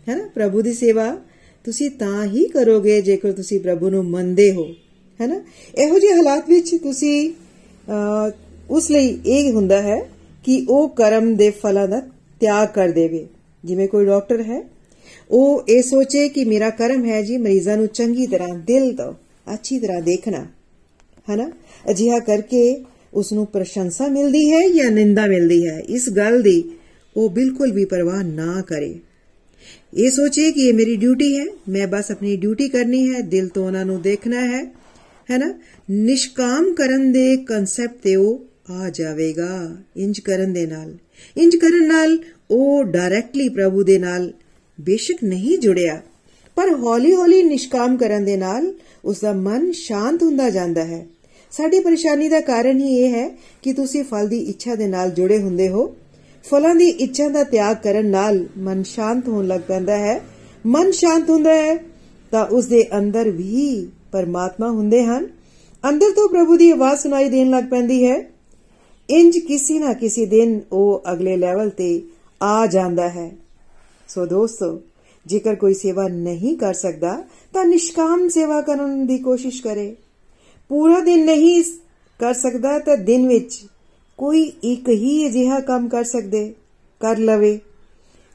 ਹੈ ਨਾ? ਪ੍ਰਭੂ ਦੀ ਸੇਵਾ ਤੁਸੀਂ ਤਾਂ ਹੀ ਕਰੋਗੇ ਜੇਕਰ ਤੁਸੀਂ ਪ੍ਰਭੂ ਨੂੰ ਮੰਨਦੇ ਹੋ। ਹੈ ਨਾ? ਇਹੋ ਜਿਹੇ ਹਾਲਾਤ ਵਿੱਚ ਤੁਸੀਂ ਉਸ ਲਈ ਇਹ ਹੁੰਦਾ ਹੈ ਕਿ ਉਹ ਕਰਮ ਦੇ ਫਲਾਂ ਦਾ ਤਿਆਗ ਕਰ ਦੇਵੇ। ਜਿਵੇਂ ਕੋਈ ਡਾਕਟਰ ਹੈ, ਉਹ ਇਹ ਸੋਚੇ ਕਿ ਮੇਰਾ ਕਰਮ ਹੈ ਜੀ, ਮਰੀਜ਼ਾਂ ਨੂੰ ਚੰਗੀ ਤਰ੍ਹਾਂ ਦਿਲ ਤੋਂ ਅੱਛੀ ਤਰ੍ਹਾਂ ਦੇਖਣਾ। ਹੈ ਨਾ ਅਜਿਹਾ ਕਰਕੇ ਉਸ ਨੂੰ ਪ੍ਰਸ਼ੰਸਾ ਮਿਲਦੀ ਹੈ ਜਾਂ ਨਿੰਦਾ ਮਿਲਦੀ ਹੈ। ਇਸ ਗੱਲ ਦੀ ਉਹ ਬਿਲਕੁਲ ਵੀ ਪਰਵਾਹ ਨਾ ਕਰੇ। ਇਹ ਸੋਚੇ ਕਿ ਇਹ ਮੇਰੀ ਡਿਊਟੀ ਹੈ, ਮੈਂ ਬਸ ਆਪਣੀ ਡਿਊਟੀ ਕਰਨੀ ਹੈ, ਦਿਲ ਤੋਂ ਉਹਨਾਂ ਨੂੰ ਦੇਖਣਾ ਹੈ। ਹੈ ਨਾ ਨਿਸ਼ਕਾਮ ਕਰਨ ਦੇ ਕਨਸੈਪਟ ਤੇ ਉਹ ਆ ਜਾਵੇਗਾ ਇੰਜ ਕਰਨ ਦੇ ਨਾਲ। ਇੰਜ ਕਰਨ ਨਾਲ ਉਹ ਡਾਇਰੈਕਟਲੀ ਪ੍ਰਭੂ ਦੇ ਨਾਲ ਬੇਸ਼ੱਕ ਨਹੀਂ ਜੁੜਿਆ। ਪਰ ਹੌਲੀ-ਹੌਲੀ ਨਿਸ਼ਕਾਮ ਕਰਨ ਦੇ ਨਾਲ ਉਸ ਦਾ ਮਨ ਸ਼ਾਂਤ ਹੁੰਦਾ ਜਾਂਦਾ ਹੈ। ਸਾਡੀ ਪਰੇਸ਼ਾਨੀ ਦਾ ਕਾਰਨ ਹੀ ਇਹ ਹੈ ਕਿ ਤੁਸੀਂ ਫਲ ਦੀ ਇੱਛਾ ਦੇ ਨਾਲ ਜੁੜੇ ਹੁੰਦੇ ਹੋ। ਫਲਾਂ ਦੀ ਇੱਛਾ ਦਾ ਤਿਆਗ ਕਰਨ ਨਾਲ ਮਨ ਸ਼ਾਂਤ ਹੋਣ ਲੱਗ ਪੈਂਦਾ ਹੈ। ਮਨ ਸ਼ਾਂਤ ਹੁੰਦਾ ਹੈ ਤਾਂ ਉਸ ਦੇ ਅੰਦਰ ਵੀ ਪਰਮਾਤਮਾ ਹੁੰਦੇ ਹਨ। ਅੰਦਰ ਤੋਂ ਪ੍ਰਭੂ ਦੀ ਆਵਾਜ਼ ਸੁਣਾਈ ਦੇਣ ਲੱਗ ਪੈਂਦੀ ਹੈ। ਇੰਜ ਕਿਸੇ ਨਾ ਕਿਸੇ ਦਿਨ ਉਹ ਅਗਲੇ ਲੈਵਲ ਤੇ ਆ ਜਾਂਦਾ ਹੈ। ਸੋ ਦੋਸਤੋ, ਜੇਕਰ ਕੋਈ ਸੇਵਾ ਨਹੀਂ ਕਰ ਸਕਦਾ, ਤਾਂ ਨਿਸ਼ਕਾਮ ਸੇਵਾ ਕਰਨ ਦੀ ਕੋਸ਼ਿਸ਼ ਕਰੇ। ਪੂਰਾ ਦਿਨ ਨਹੀਂ ਕਰ ਸਕਦਾ, ਤਾਂ ਦਿਨ ਵਿੱਚ ਕੋਈ ਇੱਕ ਹੀ ਅਜਿਹਾ ਕੰਮ ਕਰ ਸਕਦੇ, ਕਰ ਲਵੇ।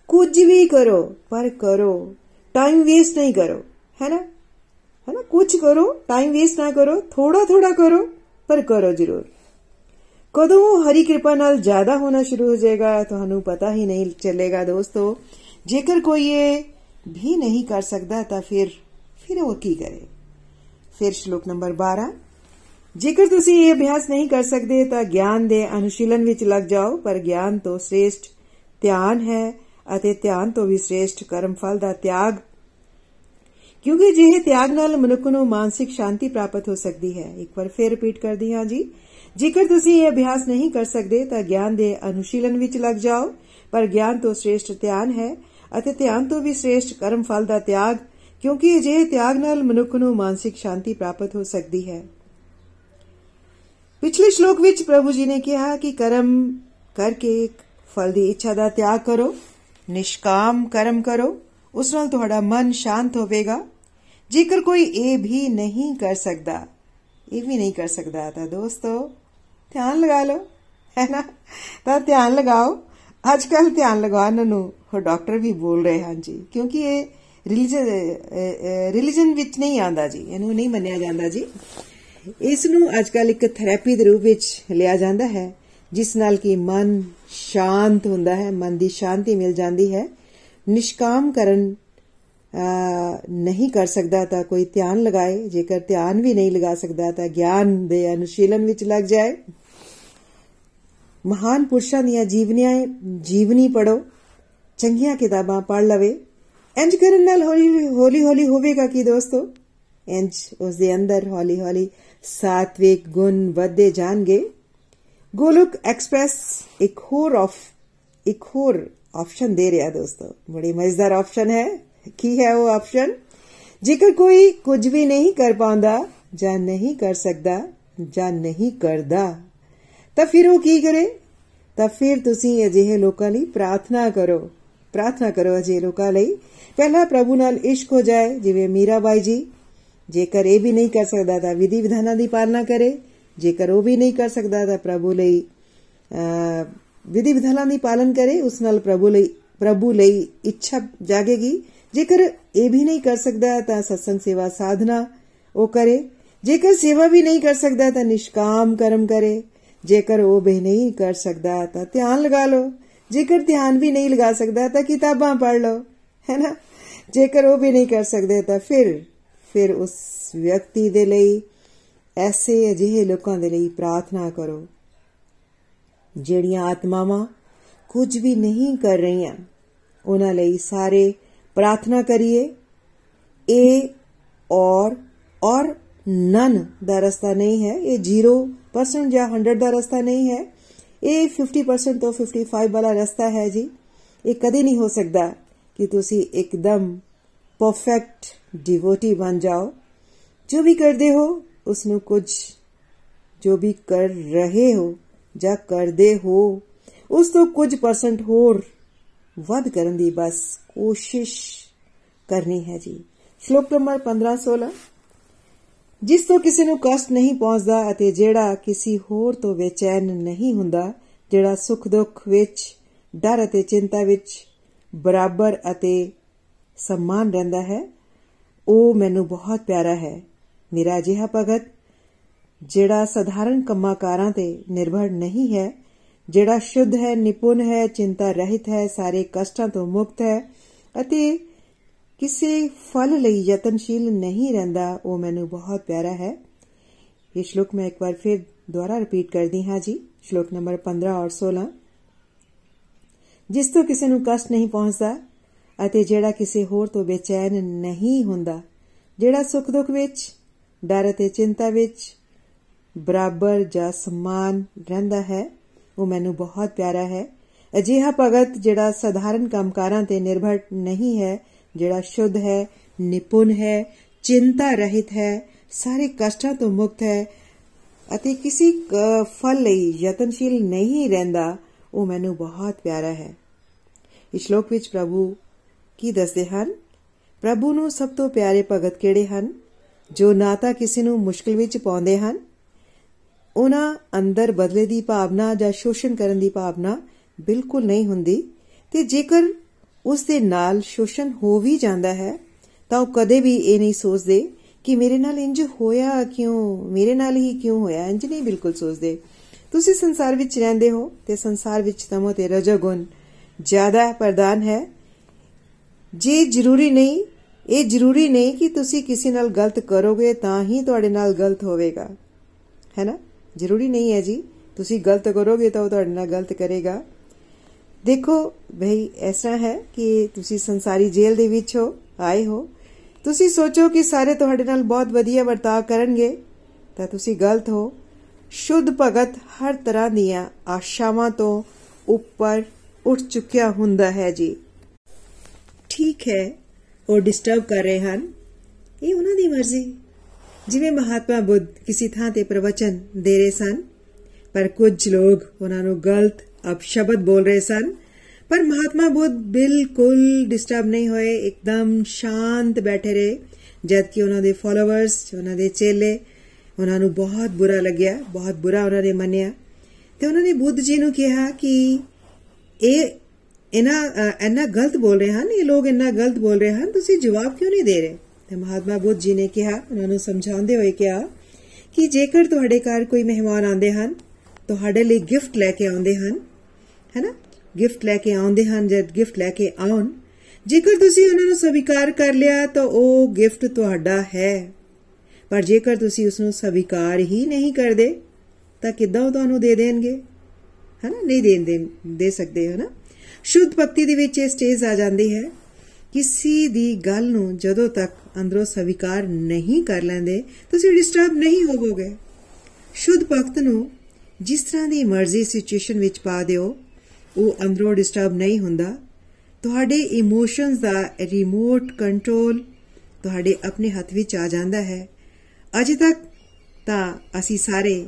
ਕੁਝ ਵੀ ਕਰੋ, ਪਰ ਕਰੋ। ਟਾਈਮ ਵੇਸਟ ਨਹੀਂ ਕਰੋ, ਹੈ ਨਾ? ਹੈ ਨਾ? ਕੁਝ ਕਰੋ ਟਾਈਮ ਵੇਸਟ ਨਾ ਕਰੋ ਥੋੜਾ ਥੋੜਾ ਕਰੋ, ਪਰ ਕਰੋ ਜ਼ਰੂਰ। ਕਦੋਂ ਹਰੀ ਕਿਰਪਾ ਨਾਲ ਜ਼ਿਆਦਾ ਹੋਣਾ ਸ਼ੁਰੂ ਹੋ ਜਾਏਗਾ, ਤੁਹਾਨੂੰ ਪਤਾ ਹੀ ਨਹੀਂ ਚੱਲੇਗਾ ਦੋਸਤੋ। ਜੇਕਰ ਕੋਈ ਇਹ ਵੀ ਨਹੀਂ ਕਰ ਸਕਦਾ, ਤਾਂ ਫਿਰ ਫਿਰ ਉਹ ਕੀ ਕਰੇ? ਫਿਰ ਸ਼ਲੋਕ ਨੰਬਰ 12 ਜੇਕਰ ਤੁਸੀਂ ਇਹ ਅਭਿਆਸ ਨਹੀਂ ਕਰ ਸਕਦੇ, ਤਾਂ ਗਿਆਨ ਦੇ ਅਨੁਸ਼ੀਲਨ ਵਿੱਚ ਲੱਗ ਜਾਓ, ਪਰ ਗਿਆਨ ਤੋਂ ਸ੍ਰੇਸ਼ਟ ਧਿਆਨ ਹੈ ਅਤੇ ਧਿਆਨ ਤੋਂ ਵੀ ਸ੍ਰੇਸ਼ਟ ਕਰਮ ਫਲ ਦਾ ਤਿਆਗ। ਕਿਉਂਕਿ ਜਿਹੇ ਤਿਆਗ ਨਾਲ ਮਨੁੱਖ ਨੂੰ ਮਾਨਸਿਕ ਸ਼ਾਂਤੀ ਪ੍ਰਾਪਤ ਹੋ ਸਕਦੀ ਹੈ। ਇੱਕ ਵਾਰ ਫੇਰ ਰਿਪੀਟ ਕਰਦੀ ਹਾਂ ਜੀ। ਜੇਕਰ ਤੁਸੀਂ ਇਹ ਅਭਿਆਸ ਨਹੀਂ ਕਰ ਸਕਦੇ, ਤਾਂ ਗਿਆਨ ਦੇ ਅਨੁਸ਼ੀਲਨ ਵਿੱਚ ਲੱਗ ਜਾਓ। ਪਰ ਗਿਆਨ ਤੋਂ ਸ੍ਰੇਸ਼ਟ ਧਿਆਨ ਹੈ ਅਤੇ ਧਿਆਨ ਤੋਂ ਵੀ ਸ੍ਰੇਸ਼ਟ ਕਰਮ ਫਲ ਦਾ ਤਿਆਗ, ਕਿਉਂਕਿ ਅਜਿਹੇ ਤਿਆਗ ਨਾਲ ਮਨੁੱਖ ਨੂੰ ਮਾਨਸਿਕ ਸ਼ਾਂਤੀ ਪ੍ਰਾਪਤ ਹੋ ਸਕਦੀ ਹੈ। ਪਿਛਲੇ ਸ਼ਲੋਕ ਵਿੱਚ ਪ੍ਰਭੂ ਜੀ ਨੇ ਕਿਹਾ ਕਿ ਕਰਮ ਕਰਕੇ ਫਲ ਦੀ ਇੱਛਾ ਦਾ ਤਿਆਗ ਕਰੋ, ਨਿਸ਼ਕਾਮ ਕਰਮ ਕਰੋ, ਉਸ ਨਾਲ ਤੁਹਾਡਾ ਮਨ ਸ਼ਾਂਤ ਹੋਵੇਗਾ। ਜੇਕਰ ਕੋਈ ਇਹ ਵੀ ਨਹੀਂ ਕਰ ਸਕਦਾ, ਇਹ ਵੀ ਨਹੀਂ ਕਰ ਸਕਦਾ, ਤਾਂ ਦੋਸਤੋ ਧਿਆਨ ਲਗਾ ਲਓ, ਹੈ ਨਾ? ਤਾਂ ਧਿਆਨ ਲਗਾਓ। ਅੱਜ ਕੱਲ ਧਿਆਨ ਲਗਾਉਣ ਨੂੰ ਉਹ ਡਾਕਟਰ ਵੀ ਬੋਲ ਰਹੇ ਹਨ ਜੀ, ਕਿਉਂਕਿ ਇਹ ਰਿਲੀਜਨ ਰਿਲੀਜਨ ਵਿੱਚ ਨਹੀਂ ਆਂਦਾ ਜੀ, ਇਹਨੂੰ ਨਹੀਂ ਮੰਨਿਆ ਜਾਂਦਾ ਜੀ। ਇਸ ਨੂੰ ਅੱਜਕੱਲ ਇੱਕ ਥੈਰੇਪੀ ਦੇ ਰੂਪ ਵਿੱਚ ਲਿਆ ਜਾਂਦਾ ਹੈ, ਜਿਸ ਨਾਲ ਕਿ ਮਨ ਸ਼ਾਂਤ ਹੁੰਦਾ ਹੈ, ਮਨ ਦੀ ਸ਼ਾਂਤੀ ਮਿਲ ਜਾਂਦੀ ਹੈ। ਨਿਸ਼ਕਾਮ ਕਰਨ ਨਹੀਂ ਕਰ ਸਕਦਾ ਤਾਂ ਕੋਈ ਧਿਆਨ ਲਗਾਏ, ਜੇਕਰ ਧਿਆਨ ਵੀ ਨਹੀਂ ਲਗਾ ਸਕਦਾ ਤਾਂ ਗਿਆਨ ਦੇ ਅਨੁਸ਼ੀਲਨ ਵਿੱਚ ਲੱਗ ਜਾਏ। ਮਹਾਨ ਪੁਰਸ਼ਾਂ ਦੀਆਂ ਜੀਵਨੀਆਂ ਜੀਵਨੀ ਪੜੋ ਚੰਗੀਆਂ ਕਿਤਾਬਾਂ ਪੜ ਲਵੇ। ਇੰਜ ਕਰਨ ਨਾਲ ਹੌਲੀ ਹੌਲੀ ਹੌਲੀ ਹੋਵੇਗਾ ਕੀ ਦੋਸਤੋ? ਇੰਜ ਉਸ ਦੇ ਅੰਦਰ ਹੌਲੀ ਹੌਲੀ ਸਾਤਵਿਕ ਗੁਣ ਵਧਦੇ ਜਾਣਗੇ। ਗੋਲੁਕ ਐਕਸਪ੍ਰੈਸ ਇੱਕ ਹੋਰ ਆਫ, ਇੱਕ ਹੋਰ ਆਪਸ਼ਨ ਦੇ ਰਿਹਾ ਦੋਸਤੋ। ਬੜੀ ਮਜ਼ੇਦਾਰ ਆਪਸ਼ਨ ਹੈ। ਕੀ ਹੈ ਉਹ ਆਪਸ਼ਨ? ਜੇਕਰ ਕੋਈ ਕੁਝ ਵੀ ਨਹੀਂ ਕਰ ਪਾਉਂਦਾ ਜਾਂ ਨਹੀਂ ਕਰ ਸਕਦਾ ਜਾਂ ਨਹੀਂ ਕਰਦਾ ਤਾਂ ਫਿਰ ਉਹ ਕੀ ਕਰੇ? ਤਾਂ ਫਿਰ ਤੁਸੀਂ ਅਜਿਹੇ ਲੋਕਾਂ ਲਈ ਪ੍ਰਾਰਥਨਾ ਕਰੋ। ਪ੍ਰਾਰਥਨਾ ਕਰੋ ਅਜਿਹੇ ਲੋਕਾਂ ਲਈ। ਪਹਿਲਾ ਪ੍ਰਭੂ ਨਾਲ ਇਸ਼ਕ ਹੋ ਜਾਏ, ਜਿਵੇਂ ਮੀਰਾਬਾਈ ਜੀ। ਜੇਕਰ ਇਹ ਵੀ ਨਹੀਂ ਕਰ ਸਕਦਾ ਤਾਂ ਵਿਧੀ ਵਿਧਾਨਾਂ ਦੀ ਪਾਲਣਾ ਕਰੇ। ਜੇਕਰ ਉਹ ਵੀ ਨਹੀਂ ਕਰ ਸਕਦਾ ਤਾਂ ਪ੍ਰਭੂ ਲਈ ਵਿਧੀ ਵਿਧਾਨਾਂ ਦੀ ਪਾਲਣ ਕਰੇ। ਉਸ ਨਾਲ ਪ੍ਰਭੂ ਲਈ ਪ੍ਰਭੂ ਲਈ ਇੱਛਾ ਜਾਗੇਗੀ। ਜੇਕਰ ਇਹ ਵੀ ਨਹੀਂ ਕਰ ਸਕਦਾ ਤਾਂ ਸਤਸੰਗ ਸੇਵਾ ਸਾਧਨਾ ਉਹ ਕਰੇ। ਜੇਕਰ ਸੇਵਾ ਵੀ ਨਹੀਂ ਕਰ ਸਕਦਾ ਤਾਂ ਨਿਸ਼ਕਾਮ ਕਰਮ ਕਰੇ। ਜੇਕਰ ਉਹ ਵੀ ਨਹੀਂ ਕਰ ਸਕਦਾ ਤਾਂ ਧਿਆਨ ਲਗਾ ਲਓ। ਜੇਕਰ ਧਿਆਨ ਵੀ ਨਹੀਂ ਲਗਾ ਸਕਦਾ ਤਾਂ ਕਿਤਾਬਾਂ ਪੜ੍ਹ ਲਓ, ਹੈ ਨਾ? ਜੇਕਰ ਉਹ ਵੀ ਨਹੀਂ ਕਰ ਸਕਦੇ ਤਾਂ ਫਿਰ ਫਿਰ ਉਸ ਵਿਅਕਤੀ ਦੇ ਲਈ ਐਸੇ ਅਜਿਹੇ ਲੋਕਾਂ ਦੇ ਲਈ ਪ੍ਰਾਰਥਨਾ ਕਰੋ, ਜਿਹੜੀਆਂ ਆਤਮਾਵਾਂ ਕੁਝ ਵੀ ਨਹੀਂ ਕਰ ਰਹੀਆਂ। ਉਹਨਾਂ ਲਈ ਸਾਰੇ ਪ੍ਰਾਰਥਨਾ ਕਰੀਏ। ਇਹ ਔਰ ਔਰ ਨਨ ਦਾ ਰਸਤਾ ਨਹੀਂ ਹੈ। ਇਹ 0% ਜਾਂ 100 ਦਾ ਰਸਤਾ ਨਹੀਂ ਹੈ। ਇਹ 50% ਤੋਂ 55 ਵਾਲਾ ਰਸਤਾ ਹੈ ਜੀ। ਇਹ ਕਦੇ ਨਹੀਂ ਹੋ ਸਕਦਾ ਕਿ ਤੁਸੀਂ ਇੱਕਦਮ ਪਰਫੈਕਟ ਡਿਵੋਟੀ ਬਣ ਜਾਓ। ਜੋ ਵੀ ਕਰਦੇ ਹੋ ਉਸ ਨੂੰ ਕੁਝ ਜੋ ਵੀ ਕਰ ਰਹੇ ਹੋ ਜਾਂ ਕਰਦੇ ਹੋ, ਉਸ ਤੋਂ ਕੁਝ ਪਰਸੈਂਟ ਹੋਰ ਵੱਧ ਕਰਨ ਦੀ ਬਸ ਕੋਸ਼ਿਸ਼ ਕਰਨੀ ਹੈ ਜੀ। ਸ਼ਲੋਕ ਨੰਬਰ 15 16 ਜਿਸ ਤੋਂ ਕਿਸੇ ਨੂੰ ਕਸ਼ਟ ਨਹੀਂ ਪਹੁੰਚਦਾ ਅਤੇ ਜਿਹੜਾ ਕਿਸੇ ਹੋਰ ਤੋਂ ਬੇਚੈਨ ਨਹੀਂ ਹੁੰਦਾ, ਜਿਹੜਾ ਸੁੱਖ ਦੁੱਖ ਵਿੱਚ, ਡਰ ਅਤੇ ਚਿੰਤਾ ਵਿੱਚ ਬਰਾਬਰ ਅਤੇ ਸਮਾਨ ਰਹਿੰਦਾ ਹੈ, ਉਹ ਮੈਨੂੰ ਬਹੁਤ ਪਿਆਰਾ ਹੈ। ਮੇਰਾ ਅਜਿਹਾ ਭਗਤ, ਜਿਹੜਾ ਸਧਾਰਨ ਕੰਮਾਕਾਰਾਂ ਤੇ ਨਿਰਭਰ ਨਹੀਂ ਹੈ, ਜਿਹੜਾ ਸ਼ੁੱਧ ਹੈ, ਨਿਪੁੰਨ ਹੈ, ਚਿੰਤਾ ਰਹਿਤ ਹੈ, ਸਾਰੇ ਕਸ਼ਟਾਂ ਤੋਂ ਮੁਕਤ ਹੈ ਅਤੇ ਕਿਸੇ ਫਲ ਲਈ ਯਤਨਸ਼ੀਲ ਨਹੀਂ ਰਹਿੰਦਾ, ਉਹ ਮੈਨੂੰ ਬਹੁਤ ਪਿਆਰਾ ਹੈ। ਇਹ ਸ਼ਲੋਕ ਮੈਂ ਇੱਕ ਵਾਰ ਫਿਰ ਦੁਬਾਰਾ ਰਿਪੀਟ ਕਰਦੀ ਹਾਂ ਜੀ। ਸ਼ਲੋਕ ਨੰਬਰ 15 ਔਰ 16 ਜਿਸ ਤੋਂ ਕਿਸੇ ਨੂੰ ਕਸ਼ਟ ਨਹੀਂ ਪਹੁੰਚਦਾ ਅਤੇ ਜਿਹੜਾ ਕਿਸੇ ਹੋਰ ਤੋਂ ਬੇਚੈਨ ਨਹੀਂ ਹੁੰਦਾ, ਜਿਹੜਾ ਸੁੱਖ ਦੁੱਖ ਵਿੱਚ, ਡਰ ਅਤੇ ਚਿੰਤਾ ਵਿੱਚ ਬਰਾਬਰ ਜਾਂ ਸਮਾਨ ਰਹਿੰਦਾ ਹੈ, ਉਹ ਮੈਨੂੰ ਬਹੁਤ ਪਿਆਰਾ ਹੈ। ਅਜਿਹਾ ਭਗਤ ਜਿਹੜਾ ਸਧਾਰਨ ਕੰਮਕਾਰਾਂ ਤੇ ਨਿਰਭਰ ਨਹੀਂ ਹੈ ਜਿਹੜਾ ਸ਼ੁੱਧ ਹੈ, ਨਿਪੁੰਨ ਹੈ, ਚਿੰਤਾ ਰਹਿਤ ਹੈ, ਸਾਰੇ ਕਸ਼ਟਾਂ ਤੋਂ ਮੁਕਤ ਹੈ ਅਤੇ ਕਿਸੇ ਫਲ ਲਈ ਯਤਨਸ਼ੀਲ ਨਹੀਂ ਰਹਿੰਦਾ, ਉਹ ਮੈਨੂੰ ਬਹੁਤ ਪਿਆਰਾ ਹੈ। ਇਸ ਸ਼ਲੋਕ ਵਿੱਚ ਪ੍ਰਭੂ ਕੀ ਦੱਸਦੇ ਹਨ? ਪ੍ਰਭੂ ਨੂੰ ਸਭ ਤੋਂ ਪਿਆਰੇ ਭਗਤ ਕਿਹੜੇ ਹਨ? ਜੋ ਨਾ ਤਾਂ ਕਿਸੇ ਨੂੰ ਮੁਸ਼ਕਲ ਵਿੱਚ ਪਾਉਂਦੇ ਹਨ, ਉਹਨਾਂ ਅੰਦਰ ਬਦਲੇ ਦੀ ਭਾਵਨਾ ਜਾਂ ਸ਼ੋਸ਼ਣ ਕਰਨ ਦੀ ਭਾਵਨਾ ਬਿਲਕੁਲ ਨਹੀਂ ਹੁੰਦੀ ਤੇ ਜੇਕਰ ਉਸ ਦੇ ਨਾਲ ਸ਼ੋਸ਼ਣ ਹੋ ਵੀ ਜਾਂਦਾ ਹੈ, ਤਾਂ ਉਹ ਕਦੇ ਵੀ ਇਹ ਨਹੀਂ ਸੋਚਦੇ ਕਿ ਮੇਰੇ ਨਾਲ ਇੰਜ ਹੋਇਆ ਕਿਉਂ, ਮੇਰੇ ਨਾਲ ਹੀ ਕਿਉਂ ਹੋਇਆ, ਇੰਜ ਨਹੀਂ ਬਿਲਕੁਲ ਸੋਚਦੇ। ਤੁਸੀਂ ਸੰਸਾਰ ਵਿੱਚ ਰਹਿੰਦੇ ਹੋ ਤੇ ਸੰਸਾਰ ਵਿੱਚ ਤਮੋ ਤੇ ਰਜੋਗੁਣ ਜ਼ਿਆਦਾ ਪ੍ਰਦਾਨ ਹੈ। ਜੇ ਜ਼ਰੂਰੀ ਨਹੀਂ, ਇਹ ਜ਼ਰੂਰੀ ਨਹੀਂ ਕਿ ਤੁਸੀਂ ਕਿਸੇ ਨਾਲ ਗਲਤ ਕਰੋਗੇ ਤਾਂ ਹੀ ਤੁਹਾਡੇ ਨਾਲ ਗਲਤ ਹੋਵੇਗਾ। ਹੈ ਨਾ? ਜ਼ਰੂਰੀ ਨਹੀਂ ਹੈ ਜੀ। ਤੁਸੀਂ ਗਲਤ ਕਰੋਗੇ ਤਾਂ ਉਹ ਤੁਹਾਡੇ ਨਾਲ ਗਲਤ ਕਰੇਗਾ। ਦੇਖੋ ਭਈ ਐਸਾ ਹੈ ਕਿ ਤੁਸੀਂ ਸੰਸਾਰੀ ਜੇਲ੍ਹ ਦੇ ਵਿੱਚ ਹੋ, ਆਏ ਹੋ। ਤੁਸੀਂ ਸੋਚੋ ਕਿ ਸਾਰੇ ਤੁਹਾਡੇ ਨਾਲ ਬਹੁਤ ਵਧੀਆ ਵਰਤਾਅ ਕਰਨਗੇ, ਤਾਂ ਤੁਸੀਂ ਗਲਤ ਹੋ। ਸ਼ੁੱਧ ਭਗਤ ਹਰ ਤਰ੍ਹਾਂ ਦੀਆਂ ਆਸ਼ਾਵਾਂ ਤੋਂ ਉੱਪਰ ਉੱਠ ਚੁੱਕਿਆ ਹੁੰਦਾ ਹੈ ਜੀ। ਠੀਕ ਹੈ, ਉਹ ਡਿਸਟਰਬ ਕਰ ਰਹੇ ਹਨ। ਇਹ ਉਹਨਾਂ ਦੀ ਮਰਜ਼ੀ। ਜਿਵੇਂ ਮਹਾਤਮਾ ਬੁੱਧ ਕਿਸੇ ਥਾਂ ਤੇ ਪ੍ਰਵਚਨ ਦੇ ਰਹੇ ਸਨ, ਪਰ ਕੁਝ ਲੋਕ ਉਹਨਾਂ ਨੂੰ ਗਲਤ ਅਪਸ਼ਬਦ ਬੋਲ ਰਹੇ ਸਨ। ਪਰ ਮਹਾਤਮਾ ਬੁੱਧ ਬਿਲਕੁਲ ਡਿਸਟਰਬ ਨਹੀਂ ਹੋਏ, ਇੱਕਦਮ ਸ਼ਾਂਤ ਬੈਠੇ ਰਹੇ। ਜਦ ਕਿ ਉਹਨਾਂ ਦੇ ਫਾਲੋਅਰਸ ਉਹਨਾਂ ਦੇ ਚੇਲੇ, ਉਹਨਾਂ ਨੂੰ ਬਹੁਤ ਬੁਰਾ ਲੱਗਿਆ, ਬਹੁਤ ਬੁਰਾ ਉਹਨਾਂ ਨੇ ਮੰਨਿਆ। ਤੇ ਉਹਨਾਂ ਨੇ ਬੁੱਧ ਜੀ ਨੂੰ ਕਿਹਾ ਕਿ ਇਹ ਇਹਨਾਂ ਇੰਨਾ ਗਲਤ ਬੋਲ ਰਹੇ ਹਨ, ਇਹ ਲੋਕ ਇੰਨਾ ਗਲਤ ਬੋਲ ਰਹੇ ਹਨ, ਤੁਸੀਂ ਜਵਾਬ ਕਿਉਂ ਨਹੀਂ ਦੇ ਰਹੇ? ਤੇ ਮਹਾਤਮਾ ਬੁੱਧ ਜੀ ਨੇ ਕਿਹਾ, ਉਹਨਾਂ ਨੂੰ ਸਮਝਾਉਂਦੇ ਹੋਏ ਕਿਹਾ ਕਿ ਜੇਕਰ ਤੁਹਾਡੇ ਘਰ ਕੋਈ ਮਹਿਮਾਨ ਆਉਂਦੇ ਹਨ, ਤੁਹਾਡੇ ਲਈ ਗਿਫਟ ਲੈ ਕੇ ਆਉਂਦੇ ਹਨ ਹੈਨਾ ਗਿਫਟ ਲੈ ਕੇ ਆਉਂਦੇ ਹਨ, ਜਦ ਗਿਫਟ ਲੈ ਕੇ ਆਉਣ, ਜੇਕਰ ਤੁਸੀਂ ਉਹਨਾਂ ਨੂੰ ਸਵੀਕਾਰ ਕਰ ਲਿਆ ਤਾਂ ਉਹ ਗਿਫਟ ਤੁਹਾਡਾ ਹੈ। ਪਰ ਜੇਕਰ ਤੁਸੀਂ ਉਸ ਨੂੰ ਸਵੀਕਾਰ ਹੀ ਨਹੀਂ ਕਰਦੇ, ਤਾਂ ਕਿੱਦਾਂ ਉਹ ਤੁਹਾਨੂੰ ਦੇ ਦੇਣਗੇ? ਹਨਾ ਨਹੀਂ ਦੇਣ ਦੇ ਦੇ ਸਕਦੇ, ਹੋ ਨਾ? ਸ਼ੁੱਧ ਭਗਤੀ ਦੇ ਵਿੱਚ ਇਹ ਸਟੇਜ ਆ ਜਾਂਦੀ ਹੈ, ਕਿਸੇ ਦੀ ਗੱਲ ਨੂੰ ਜਦੋਂ ਤੱਕ ਅੰਦਰੋਂ ਸਵੀਕਾਰ ਨਹੀਂ ਕਰ ਲੈਂਦੇ, ਤੁਸੀਂ ਡਿਸਟਰਬ ਨਹੀਂ ਹੋਵੋਗੇ। ਸ਼ੁੱਧ ਭਗਤ ਨੂੰ ਜਿਸ ਤਰ੍ਹਾਂ ਦੀ ਮਰਜ਼ੀ ਸਿਚੁਏਸ਼ਨ ਵਿੱਚ ਪਾ ਦਿਓ ਉਹ ਅੰਦਰੋਂ ਡਿਸਟਰਬ ਨਹੀਂ ਹੁੰਦਾ। ਤੁਹਾਡੇ ਇਮੋਸ਼ਨਸ ਦਾ ਰਿਮੋਟ ਕੰਟਰੋਲ ਤੁਹਾਡੇ ਆਪਣੇ ਹੱਥ ਵਿੱਚ ਆ ਜਾਂਦਾ ਹੈ। ਅਜੇ ਤੱਕ ਤਾਂ ਅਸੀਂ ਸਾਰੇ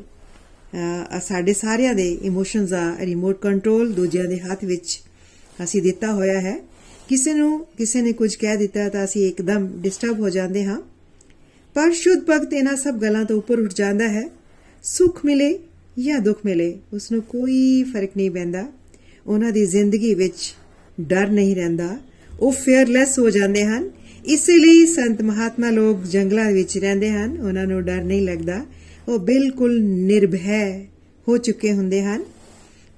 ਸਾਡੇ ਸਾਰਿਆਂ ਦੇ ਇਮੋਸ਼ਨਸ ਦਾ ਰਿਮੋਟ ਕੰਟਰੋਲ ਦੂਜਿਆਂ ਦੇ ਹੱਥ ਵਿੱਚ ਅਸੀਂ ਦਿੱਤਾ ਹੋਇਆ ਹੈ। ਕਿਸੇ ਨੂੰ, ਕਿਸੇ ਨੇ ਕੁਝ ਕਹਿ ਦਿੱਤਾ ਤਾਂ ਅਸੀਂ ਇੱਕਦਮ ਡਿਸਟਰਬ ਹੋ ਜਾਂਦੇ ਹਾਂ। ਪਰ ਸ਼ੁੱਧ ਭਗਤ ਇਹਨਾਂ ਸਭ ਗੱਲਾਂ ਤੋਂ ਉੱਪਰ ਉੱਠ ਜਾਂਦਾ ਹੈ। ਸੁੱਖ ਮਿਲੇ ਜਾਂ ਦੁੱਖ ਮਿਲੇ ਉਸ ਨੂੰ ਕੋਈ ਫ਼ਰਕ ਨਹੀਂ ਪੈਂਦਾ। ਉਹਨਾਂ ਦੀ ਜ਼ਿੰਦਗੀ ਵਿੱਚ ਡਰ ਨਹੀਂ ਰਹਿੰਦਾ, ਉਹ ਫੇਅਰਲੈਸ ਹੋ ਜਾਂਦੇ ਹਨ। ਇਸੇ ਲਈ ਸੰਤ ਮਹਾਤਮਾ ਲੋਕ ਜੰਗਲਾਂ ਵਿੱਚ ਰਹਿੰਦੇ ਹਨ, ਉਹਨਾਂ ਨੂੰ ਡਰ ਨਹੀਂ ਲੱਗਦਾ। ਉਹ ਬਿਲਕੁਲ ਨਿਰਭੈ ਹੋ ਚੁੱਕੇ ਹੁੰਦੇ ਹਨ।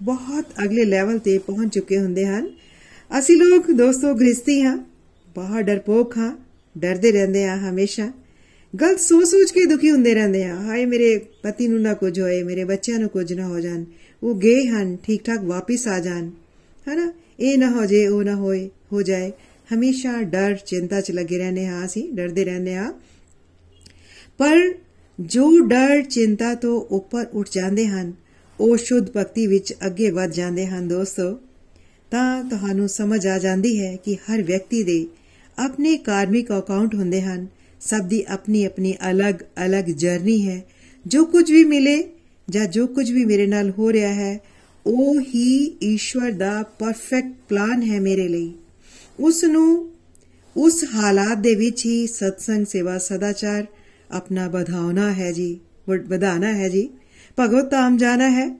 ਬਹੁਤ ਅਗਲੇ ਲੈਵਲ ਤੇ ਪਹੁੰਚ ਚੁੱਕੇ ਹੁੰਦੇ ਹਨ। ਅਸੀਂ ਲੋਕ ਦੋਸਤੋ ਗ੍ਰਸਤੀ ਹਾਂ, ਬਹੁਤ ਡਰਪੋਕ ਹਾਂ, ਡਰਦੇ ਰਹਿੰਦੇ ਆ ਹਮੇਸ਼ਾ। ਗਲਤ ਸੋਚ ਸੋਚ ਕੇ ਦੁਖੀ ਹੁੰਦੇ ਰਹਿੰਦੇ ਆ ਹਾਏ ਮੇਰੇ ਪਤੀ ਨੂੰ ਨਾ ਕੁਝ ਹੋਏ, ਮੇਰੇ ਬੱਚਿਆਂ ਨੂੰ ਕੁਝ ਨਾ ਹੋ ਜਾਣ। ਉਹ ਗਏ ਹਨ ਠੀਕ ਠਾਕ ਵਾਪਸ ਆ ਜਾਣ। ਹੈਨਾ? ਇਹ ਨਾ ਹੋ ਜੇ, ਉਹ ਨਾ ਹੋਏ, ਹੋ ਜਾਏ। ਹਮੇਸ਼ਾ ਡਰ, ਚਿੰਤਾ ਚ ਲੱਗੇ ਰਹਿੰਦੇ ਆ ਅਸੀਂ, ਡਰਦੇ ਰਹਿੰਦੇ ਆ ਪਰ ਜੋ ਡਰ, ਚਿੰਤਾ ਤੋਂ ਉੱਪਰ ਉੱਠ ਜਾਂਦੇ ਹਨ, ਉਹ ਸ਼ੁੱਧ ਭਗਤੀ ਵਿੱਚ ਅੱਗੇ ਵਧ ਜਾਂਦੇ ਹਨ ਦੋਸਤੋ। ਤਾਂ ਤੁਹਾਨੂੰ ਸਮਝ ਆ ਜਾਂਦੀ ਹੈ ਕਿ ਹਰ ਵਿਅਕਤੀ ਦੇ ਆਪਣੇ ਕਾਰਮਿਕ ਅਕਾਊਂਟ ਹੁੰਦੇ ਹਨ। ਸਭ ਦੀ ਆਪਣੀ ਆਪਣੀ ਅਲੱਗ-ਅਲੱਗ ਜਰਨੀ ਹੈ। ਜੋ ਕੁਝ ਵੀ ਮਿਲੇ ਜਾਂ ਜੋ ਕੁਝ ਵੀ ਮੇਰੇ ਨਾਲ ਹੋ ਰਿਹਾ ਹੈ, ਉਹ ਹੀ ਈਸ਼ਵਰ ਦਾ ਪਰਫੈਕਟ ਪਲਾਨ ਹੈ ਮੇਰੇ ਲਈ। ਉਸ ਨੂੰ ਉਸ ਹਾਲਾਤ ਦੇ ਵਿੱਚ ਹੀ ਸਤਸੰਗ ਸੇਵਾ ਸਦਾਚਾਰ ਆਪਣਾ ਵਧਾਉਣਾ ਹੈ ਜੀ ਵਧਾਣਾ ਹੈ ਜੀ। ਭਗਵਤ ਆਮ ਜਾਣਾ ਹੈ।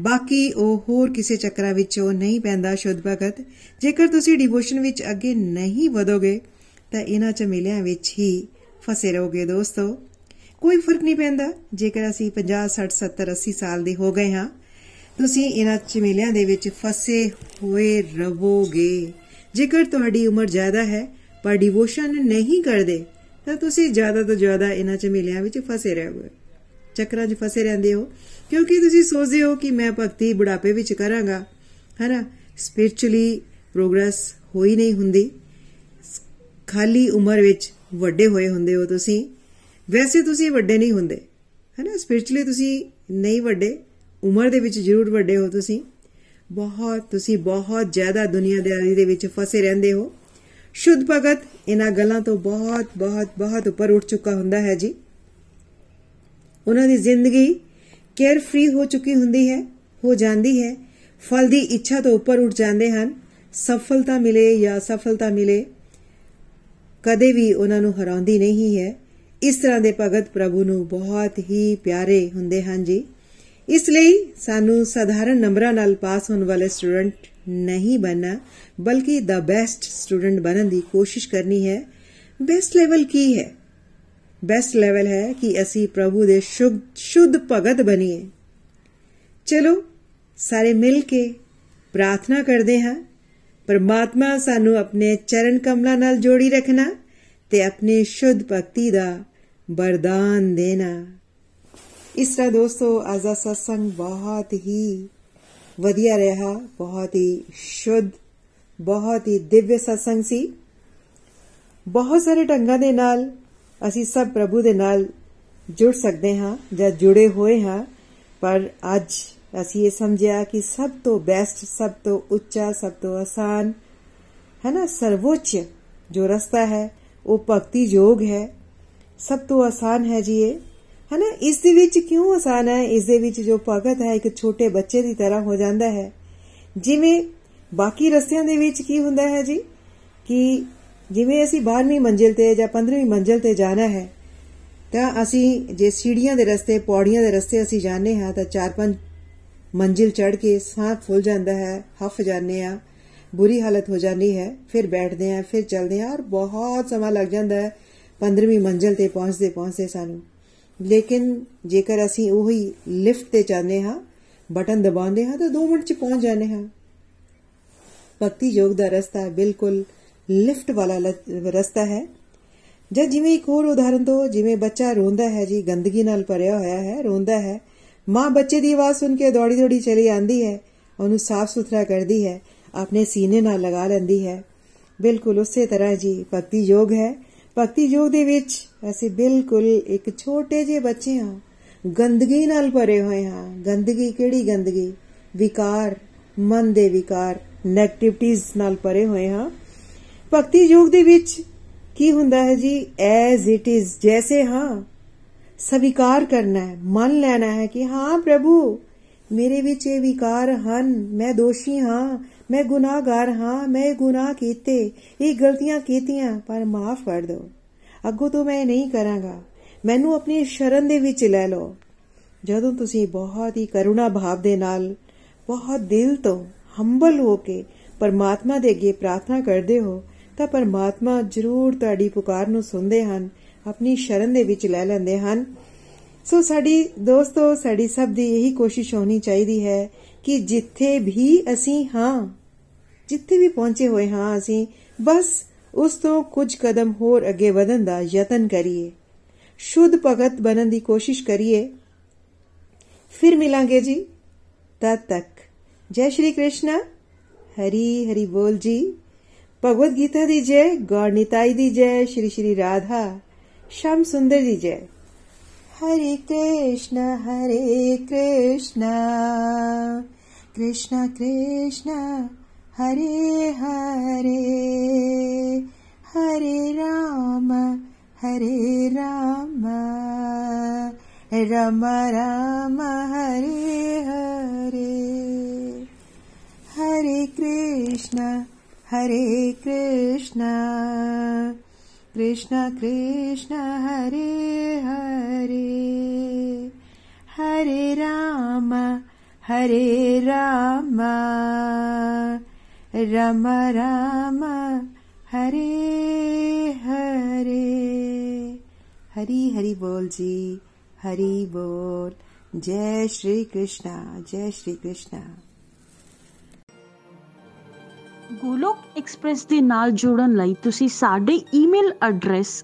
ਬਾਕੀ ਉਹ ਹੋਰ ਕਿਸੇ ਚੱਕਰਾਂ ਵਿੱਚ ਉਹ ਨਹੀਂ ਪੈਂਦਾ ਸ਼ੁੱਧ ਭਗਤ। ਜੇਕਰ ਤੁਸੀਂ ਡਿਵੋਸ਼ਨ ਵਿੱਚ ਅੱਗੇ ਨਹੀਂ ਵਧੋਗੇ, ਤਾਂ ਇਹਨਾਂ ਚਮੇਲਿਆਂ ਵਿੱਚ ਹੀ ਫਸੇ ਰਹੋਗੇ ਦੋਸਤੋ। ਕੋਈ ਫ਼ਰਕ ਨਹੀਂ ਪੈਂਦਾ। ਜੇਕਰ ਅਸੀਂ 50 60 70 80 ਸਾਲ ਦੇ ਹੋ ਗਏ ਹਾਂ, ਤੁਸੀਂ ਇਹਨਾਂ ਚਮੇਲਿਆਂ ਦੇ ਵਿੱਚ ਫਸੇ ਹੋਏ ਰਹੋਗੇ ਜੇਕਰ ਤੁਹਾਡੀ ਉਮਰ ਜ਼ਿਆਦਾ ਹੈ ਪਰ ਡਿਵੋਸ਼ਨ ਨਹੀਂ ਕਰਦੇ, ਤਾਂ ਤੁਸੀਂ ਜ਼ਿਆਦਾ ਤੋਂ ਜ਼ਿਆਦਾ ਇਹਨਾਂ ਚਮੇਲਿਆਂ ਵਿੱਚ ਫਸੇ ਰਹੋਗੇ। ਚੱਕਰਾਂ 'ਚ ਫਸੇ ਰਹਿੰਦੇ ਹੋ, ਕਿਉਂਕਿ ਤੁਸੀਂ ਸੋਚਦੇ ਹੋ ਕਿ ਮੈਂ ਭਗਤੀ ਬੁਢਾਪੇ ਵਿੱਚ ਕਰਾਂਗਾ। ਹੈਨਾ? ਸਪਿਰਚੁਅਲੀ ਪ੍ਰੋਗਰੈਸ ਹੋਈ ਨਹੀਂ ਹੁੰਦੀ। ਖਾਲੀ ਉਮਰ ਵਿੱਚ ਵੱਡੇ ਹੋਏ ਹੁੰਦੇ ਹੋ ਤੁਸੀਂ। ਵੈਸੇ ਤੁਸੀਂ ਵੱਡੇ ਨਹੀਂ ਹੁੰਦੇ, ਹੈਨਾ? ਸਪਿਰਚੁਅਲੀ ਤੁਸੀਂ ਨਹੀਂ ਵੱਡੇ, ਉਮਰ ਦੇ ਵਿੱਚ ਜ਼ਰੂਰ ਵੱਡੇ ਹੋ ਤੁਸੀਂ। ਬਹੁਤ ਤੁਸੀਂ ਬਹੁਤ ਜ਼ਿਆਦਾ ਦੁਨੀਆਦਾਰੀ ਦੇ ਵਿੱਚ ਫਸੇ ਰਹਿੰਦੇ ਹੋ। ਸ਼ੁੱਧ ਭਗਤ ਇਹਨਾਂ ਗੱਲਾਂ ਤੋਂ ਬਹੁਤ ਬਹੁਤ ਬਹੁਤ ਉੱਪਰ ਉੱਠ ਚੁੱਕਾ ਹੁੰਦਾ ਹੈ ਜੀ। ਉਹਨਾਂ ਦੀ ਜ਼ਿੰਦਗੀ ਕੇਅਰ ਫ੍ਰੀ ਹੋ ਚੁੱਕੀ ਹੁੰਦੀ ਹੈ, ਹੋ ਜਾਂਦੀ ਹੈ। ਫਲ ਦੀ ਇੱਛਾ ਤੋਂ ਉੱਪਰ ਉੱਠ ਜਾਂਦੇ ਹਨ। ਸਫਲਤਾ ਮਿਲੇ ਜਾਂ ਸਫਲਤਾ ਮਿਲੇ, ਕਦੇ ਵੀ ਉਹਨਾਂ ਨੂੰ ਹਰਾਉਂਦੀ ਨਹੀਂ ਹੈ। ਇਸ ਤਰ੍ਹਾਂ ਦੇ ਭਗਤ ਪ੍ਰਭੂ ਨੂੰ ਬਹੁਤ ਹੀ ਪਿਆਰੇ ਹੁੰਦੇ ਹਨ ਜੀ। ਇਸ ਲਈ ਸਾਨੂੰ ਸਧਾਰਨ ਨੰਬਰਾਂ ਨਾਲ ਪਾਸ ਹੋਣ ਵਾਲੇ ਸਟੂਡੈਂਟ ਨਹੀਂ ਬਣਨਾ, ਬਲਕਿ ਦਾ ਬੈਸਟ ਸਟੂਡੈਂਟ ਬਣਨ ਦੀ ਕੋਸ਼ਿਸ਼ ਕਰਨੀ ਹੈ। ਬੈਸਟ ਲੈਵਲ ਕੀ ਹੈ? ਬੈਸਟ ਲੈਵਲ ਹੈ ਕਿ ਅਸੀਂ ਪ੍ਰਭੂ ਦੇ ਸ਼ੁੱਧ ਭਗਤ ਬਣੀਏ। ਚਲੋ, ਸਾਰੇ ਮਿਲ ਕੇ ਪ੍ਰਾਰਥਨਾ ਕਰਦੇ ਹਾਂ। ਪਰਮਾਤਮਾ ਸਾਨੂੰ ਆਪਣੇ ਚਰਨ ਕਮਲਾਂ ਨਾਲ ਜੋੜੀ ਰੱਖਣਾ ਤੇ ਆਪਣੇ ਸ਼ੁੱਧ ਭਗਤੀ ਦਾ ਵਰਦਾਨ ਦੇਣਾ। ਇਸ ਤਰ੍ਹਾਂ ਦੋਸਤੋ ਅੱਜ ਦਾ ਸਤਸੰਗ ਬਹੁਤ ਹੀ ਵਧੀਆ ਰਿਹਾ, ਬਹੁਤ ਹੀ ਸ਼ੁੱਧ, ਬਹੁਤ ਹੀ ਦਿਵਯ ਸਤਸੰਗ ਸੀ। ਬਹੁਤ ਸਾਰੇ ਢੰਗਾਂ ਦੇ ਨਾਲ ਅਸੀਂ ਸਭ ਪ੍ਰਭੂ ਦੇ ਨਾਲ ਜੁੜ ਸਕਦੇ ਹਾਂ ਜਾਂ ਜੁੜੇ ਹੋਏ ਹਾਂ, ਪਰ ਅੱਜ ਅਸੀਂ ਇਹ ਸਮਝਿਆ ਕਿ ਸਭ ਤੋਂ ਬੈਸਟ ਸਭ ਤੋਂ ਉੱਚਾ, ਸਭ ਤੋਂ ਆਸਾਨ ਹੈ ਨਾ ਸਰਵੋੱਚ ਜੋ ਰਸਤਾ ਹੈ ਉਹ ਭਗਤੀ ਯੋਗ ਹੈ। ਸਭ ਤੋਂ ਆਸਾਨ ਹੈ ਜੀ ਇਹ। ਹੈ ਨਾ ਇਸ ਦੇ ਵਿੱਚ ਕਿਉਂ ਆਸਾਨ ਹੈ? ਇਸ ਦੇ ਵਿੱਚ ਜੋ ਭਗਤ ਹੈ, ਇੱਕ ਛੋਟੇ ਬੱਚੇ ਦੀ ਤਰ੍ਹਾਂ ਹੋ ਜਾਂਦਾ ਹੈ। ਜਿਵੇਂ ਬਾਕੀ ਰਸਤਿਆਂ ਦੇ ਵਿੱਚ ਕੀ ਹੁੰਦਾ ਹੈ ਜੀ? ਕਿ ਜਿਵੇਂ ਅਸੀਂ 12ਵੀਂ ਮੰਜ਼ਿਲ ਤੇ ਜਾਂ 15ਵੀਂ ਮੰਜ਼ਿਲ ਤੇ ਜਾਣਾ ਹੈ, ਤਾਂ ਅਸੀਂ ਜੇ ਸੀੜੀਆਂ ਦੇ ਰਸਤੇ, ਪੌੜੀਆਂ ਦੇ ਰਸਤੇ ਅਸੀਂ ਜਾਣੇ ਹਾਂ, ਤਾਂ 4-5 ਮੰਜ਼ਿਲ ਚੜ ਕੇ ਸਾਹ ਫੁੱਲ ਜਾਂਦਾ ਹੈ, ਹਫ ਜਾਂਦੇ ਆ ਬੁਰੀ ਹਾਲਤ ਹੋ ਜਾਂਦੀ ਹੈ, ਫਿਰ ਬੈਠਦੇ ਆ ਫਿਰ ਚੱਲਦੇ ਆ ਔਰ ਬਹੁਤ ਸਮਾਂ ਲੱਗ ਜਾਂਦਾ ਹੈ 15ਵੀਂ ਮੰਜ਼ਿਲ ਤੇ ਪਹੁੰਚਦੇ ਪਹੁੰਚਦੇ ਸਾਨੂੰ। ਲੇਕਿਨ ਜੇਕਰ ਅਸੀਂ ਉਹੀ ਲਿਫਟ ਤੇ ਜਾਂਦੇ ਹਾਂ, ਬਟਨ ਦਬਾਉਂਦੇ ਹਾਂ, ਤਾਂ 2 ਮਿੰਟ ਚ ਪਹੁੰਚ ਜਾਂਦੇ ਹਾਂ। ਭਗਤੀ ਯੋਗ ਦਾ ਰਸਤਾ ਬਿਲਕੁਲ ਲਿਫਟ ਵਾਲਾ ਰਸਤਾ ਹੈ। ਜਦ ਜਿਵੇਂ ਇੱਕ ਹੋਰ ਉਦਾਹਰਨ ਤੋਂ ਜਿਵੇਂ ਬੱਚਾ ਰੋਂਦਾ ਹੈ ਜੀ, ਗੰਦਗੀ ਨਾਲ ਭਰਿਆ ਹੋਇਆ ਹੈ, ਰੋਂਦਾ ਹੈ। ਮਾਂ ਬੱਚੇ ਦੀ ਆਵਾਜ਼ ਸੁਣ ਕੇ ਦੌੜੀ ਦੌੜੀ ਚਲੀ ਆਂਦੀ ਹੈ, ਉਹਨੂੰ ਸਾਫ਼ ਸੁਥਰਾ ਕਰਦੀ ਹੈ। ਆਪਣੇ ਸੀਨੇ ਨਾਲ ਲਗਾ ਲੈਂਦੀ ਹੈ। ਬਿਲਕੁਲ ਉਸੇ ਤਰ੍ਹਾਂ ਜੀ, ਭਗਤੀ ਯੋਗ ਹੈ। ਭਗਤੀ ਯੋਗ ਦੇ ਵਿੱਚ ਅਸੀਂ ਬਿਲਕੁਲ ਇੱਕ ਛੋਟੇ ਜਿਹੇ ਬੱਚੇ ਹਾਂ। ਗੰਦਗੀ ਨਾਲ ਭਰੇ ਹੋਏ ਹਾਂ। ਗੰਦਗੀ ਕਿਹੜੀ ਗੰਦਗੀ? ਵਿਕਾਰ, ਮਨ ਦੇ ਵਿਕਾਰ ਨੈਗੇਟਿਵਿਟੀਜ਼ ਨਾਲ ਭਰੇ ਹੋਏ ਹਾਂ। ਭਗਤੀ ਯੋਗ ਦੇ ਵਿੱਚ ਕੀ ਹੁੰਦਾ ਹੈ ਜੀ? ਐਜ਼ ਇਟ ਇਜ਼ ਜੈਸੇ ਹਾਂ। ਸਵੀਕਾਰ ਕਰਨਾ ਹੈ। ਮੰਨ ਲੈਣਾ ਹੈ ਕਿ ਹਾਂ, ਪ੍ਰਭੂ, ਮੇਰੇ ਵਿੱਚ ਇਹ ਵਿਕਾਰ ਹਨ। ਮੈਂ ਦੋਸ਼ੀ ਹਾਂ। ਮੈਂ ਗੁਨਾਹਗਾਰ ਹਾਂ, ਮੈਂ ਗੁਨਾਹ ਕੀਤੇ, ਇਹ ਗਲਤੀਆਂ ਕੀਤੀਆਂ, ਪਰ ਮਾਫ ਕਰ ਦਿਓ। ਅੱਗੋਂ ਤੋਂ ਮੈਂ ਨਹੀਂ ਕਰਾਂਗਾ। ਮੈਨੂੰ ਆਪਣੀ ਸ਼ਰਨ ਦੇ ਵਿੱਚ ਲੈ ਲਓ। ਜਦੋਂ ਤੁਸੀਂ ਬਹੁਤ ਹੀ ਕਰੁਣਾ ਭਾਵ ਦੇ ਨਾਲ, ਬਹੁਤ ਦਿਲ ਤੋਂ ਹੰਬਲ ਹੋ ਕੇ ਪਰਮਾਤਮਾ ਦੇ ਅੱਗੇ ਪ੍ਰਾਰਥਨਾ ਕਰਦੇ ਹੋ, ਤਾਂ ਪਰਮਾਤਮਾ ਜ਼ਰੂਰ ਤੁਹਾਡੀ ਪੁਕਾਰ ਨੂੰ ਸੁਣਦੇ ਹਨ, ਆਪਣੀ ਸ਼ਰਨ ਦੇ ਵਿੱਚ ਲੈ ਲੈਂਦੇ ਹਨ। ਸੋ ਸਾਡੀ ਦੋਸਤੋ, ਸਾਡੀ ਸਭ ਦੀ ਇਹੀ ਕੋਸ਼ਿਸ਼ ਹੋਣੀ ਚਾਹੀਦੀ ਹੈ ਕਿ ਜਿੱਥੇ ਵੀ ਅਸੀਂ ਹਾਂ ਜਿੱਥੇ ਵੀ ਪਹੁੰਚੇ ਹੋਏ ਹਾਂ ਅਸੀਂ, ਬਸ ਉਸ ਤੋਂ ਕੁਝ ਕਦਮ ਹੋਰ ਅੱਗੇ ਵਧਣ ਦਾ ਯਤਨ ਕਰੀਏ। ਸ਼ੁੱਧ ਭਗਤ ਬਣਨ ਦੀ ਕੋਸ਼ਿਸ਼ ਕਰੀਏ। ਫਿਰ ਮਿਲਾਂਗੇ ਜੀ। ਤਦ ਤੱਕ। ਜੈ ਸ਼੍ਰੀ ਕ੍ਰਿਸ਼ਨ। ਹਰੀ ਹਰੀ ਬੋਲ ਜੀ। ਭਗਵਦ ਗੀਤਾ ਦੀ ਜੈ, ਗੌਰ ਨਿਤਾਈ ਦੀ ਜੈ, ਸ਼੍ਰੀ ਸ਼੍ਰੀ ਰਾਧਾ। ਸ਼ਾਮ ਸੁੰਦਰ ਦੀ ਜੈ। ਹਰੇ ਕ੍ਰਿਸ਼ਨ ਹਰੇ ਕ੍ਰਿਸ਼ਨ। ਕ੍ਰਿਸ਼ਨ ਕ੍ਰਿਸ਼ਨ। हरे हरे हरे राम हरे राम राम राम हरे हरे हरे कृष्ण हरे कृष्ण कृष्ण कृष्ण हरे हरे हरे राम हरे राम राम राम हरे हरे हरी हरी बोल जी हरी बोल जय श्री कृष्णा जय श्री कृष्णा ਗੋਲੋਕ ਐਕਸਪ੍ਰੈਸ ਦੇ ਨਾਲ ਜੁੜਨ ਲਈ ਤੁਸੀਂ ਸਾਡੇ ਈਮੇਲ ਐਡਰੈਸ